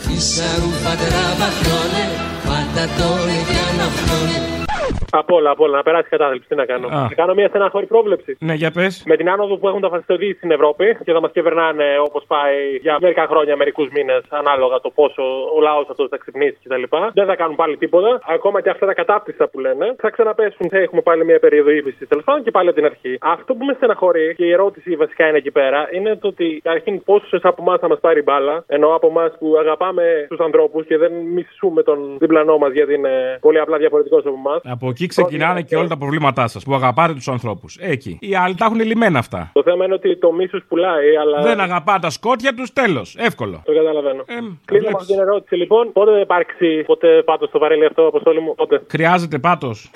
Από όλα, από όλα. Να περάσει κατάθλιψη. Τι να κάνω. Α. Να κάνω μια στεναχωρή πρόβλεψη. Ναι, για πες. Με την άνοδο που έχουν τα φασιστοειδή στην Ευρώπη και θα μας κυβερνάνε όπως πάει για μερικά χρόνια, μερικούς μήνες, ανάλογα το πόσο ο λαός αυτός θα ξυπνήσει κτλ. Δεν θα κάνουν πάλι τίποτα. Ακόμα και αυτά τα κατάπτυστα που λένε θα ξαναπέσουν. Θα έχουμε πάλι μια περίοδο ύφεση τέλος πάντων και πάλι από την αρχή. Αυτό που με στεναχωρεί και η ερώτηση βασικά είναι εκεί πέρα είναι το ότι καταρχήν πόσους από εμάς θα μας πάρει μπάλα. Ενώ από εμάς που αγαπάμε τους ανθρώπους και δεν μισούμε τον διπλανό μας γιατί είναι πολύ απλά διαφορετικός από εμάς. Από εκεί ξεκινάνε και όλα τα προβλήματά σας που αγαπάτε τους ανθρώπους. Εκεί. Οι άλλοι τα έχουν λυμμένα αυτά. Το θέμα είναι ότι το μίσος πουλάει, αλλά. Δεν αγαπά τα σκότια τους, τέλος. Εύκολο. Το καταλαβαίνω. Κλείνω με αυτή την ερώτηση λοιπόν. Πότε θα υπάρξει ποτέ πάτος στο βαρέλι αυτό, αποστόλη μου, πότε; Χρειάζεται πάτος.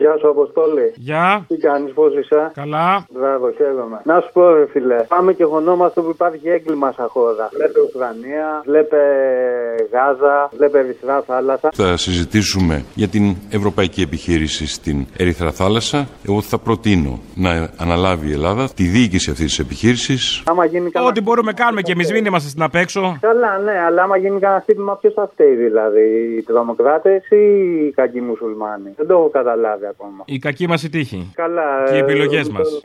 Γεια σου, Αποστόλη. Γεια. Τι κάνεις, πώς είσαι; Καλά. Μπράβο, χαίρομαι. Να σου πω, ρε φιλέ, πάμε και χωνόμαστε που υπάρχει έγκλημα σαν χώρα. Βλέπε Ουκρανία, βλέπε Γάζα, βλέπε Ερυθρά θάλασσα. Θα συζητήσουμε για την ευρωπαϊκή επιχείρηση στην Ερυθρά Θάλασσα. Εγώ θα προτείνω να αναλάβει η Ελλάδα τη διοίκηση αυτής της επιχείρησης. Άμα γίνει κανένα. Ό,τι μπορούμε κάνουμε και εμείς μην είμαστε στην απέξω. Καλά, ναι, αλλά άμα γίνει κανένα χτύπημα, ποιος θα φταίει δηλαδή, οι τρομοκράτες ή οι κακοί μουσουλμάνοι; Δεν το έχω καταλάβει ακόμα. Η κακή μας η τύχη. Καλά. Και οι ε, επιλογές μας.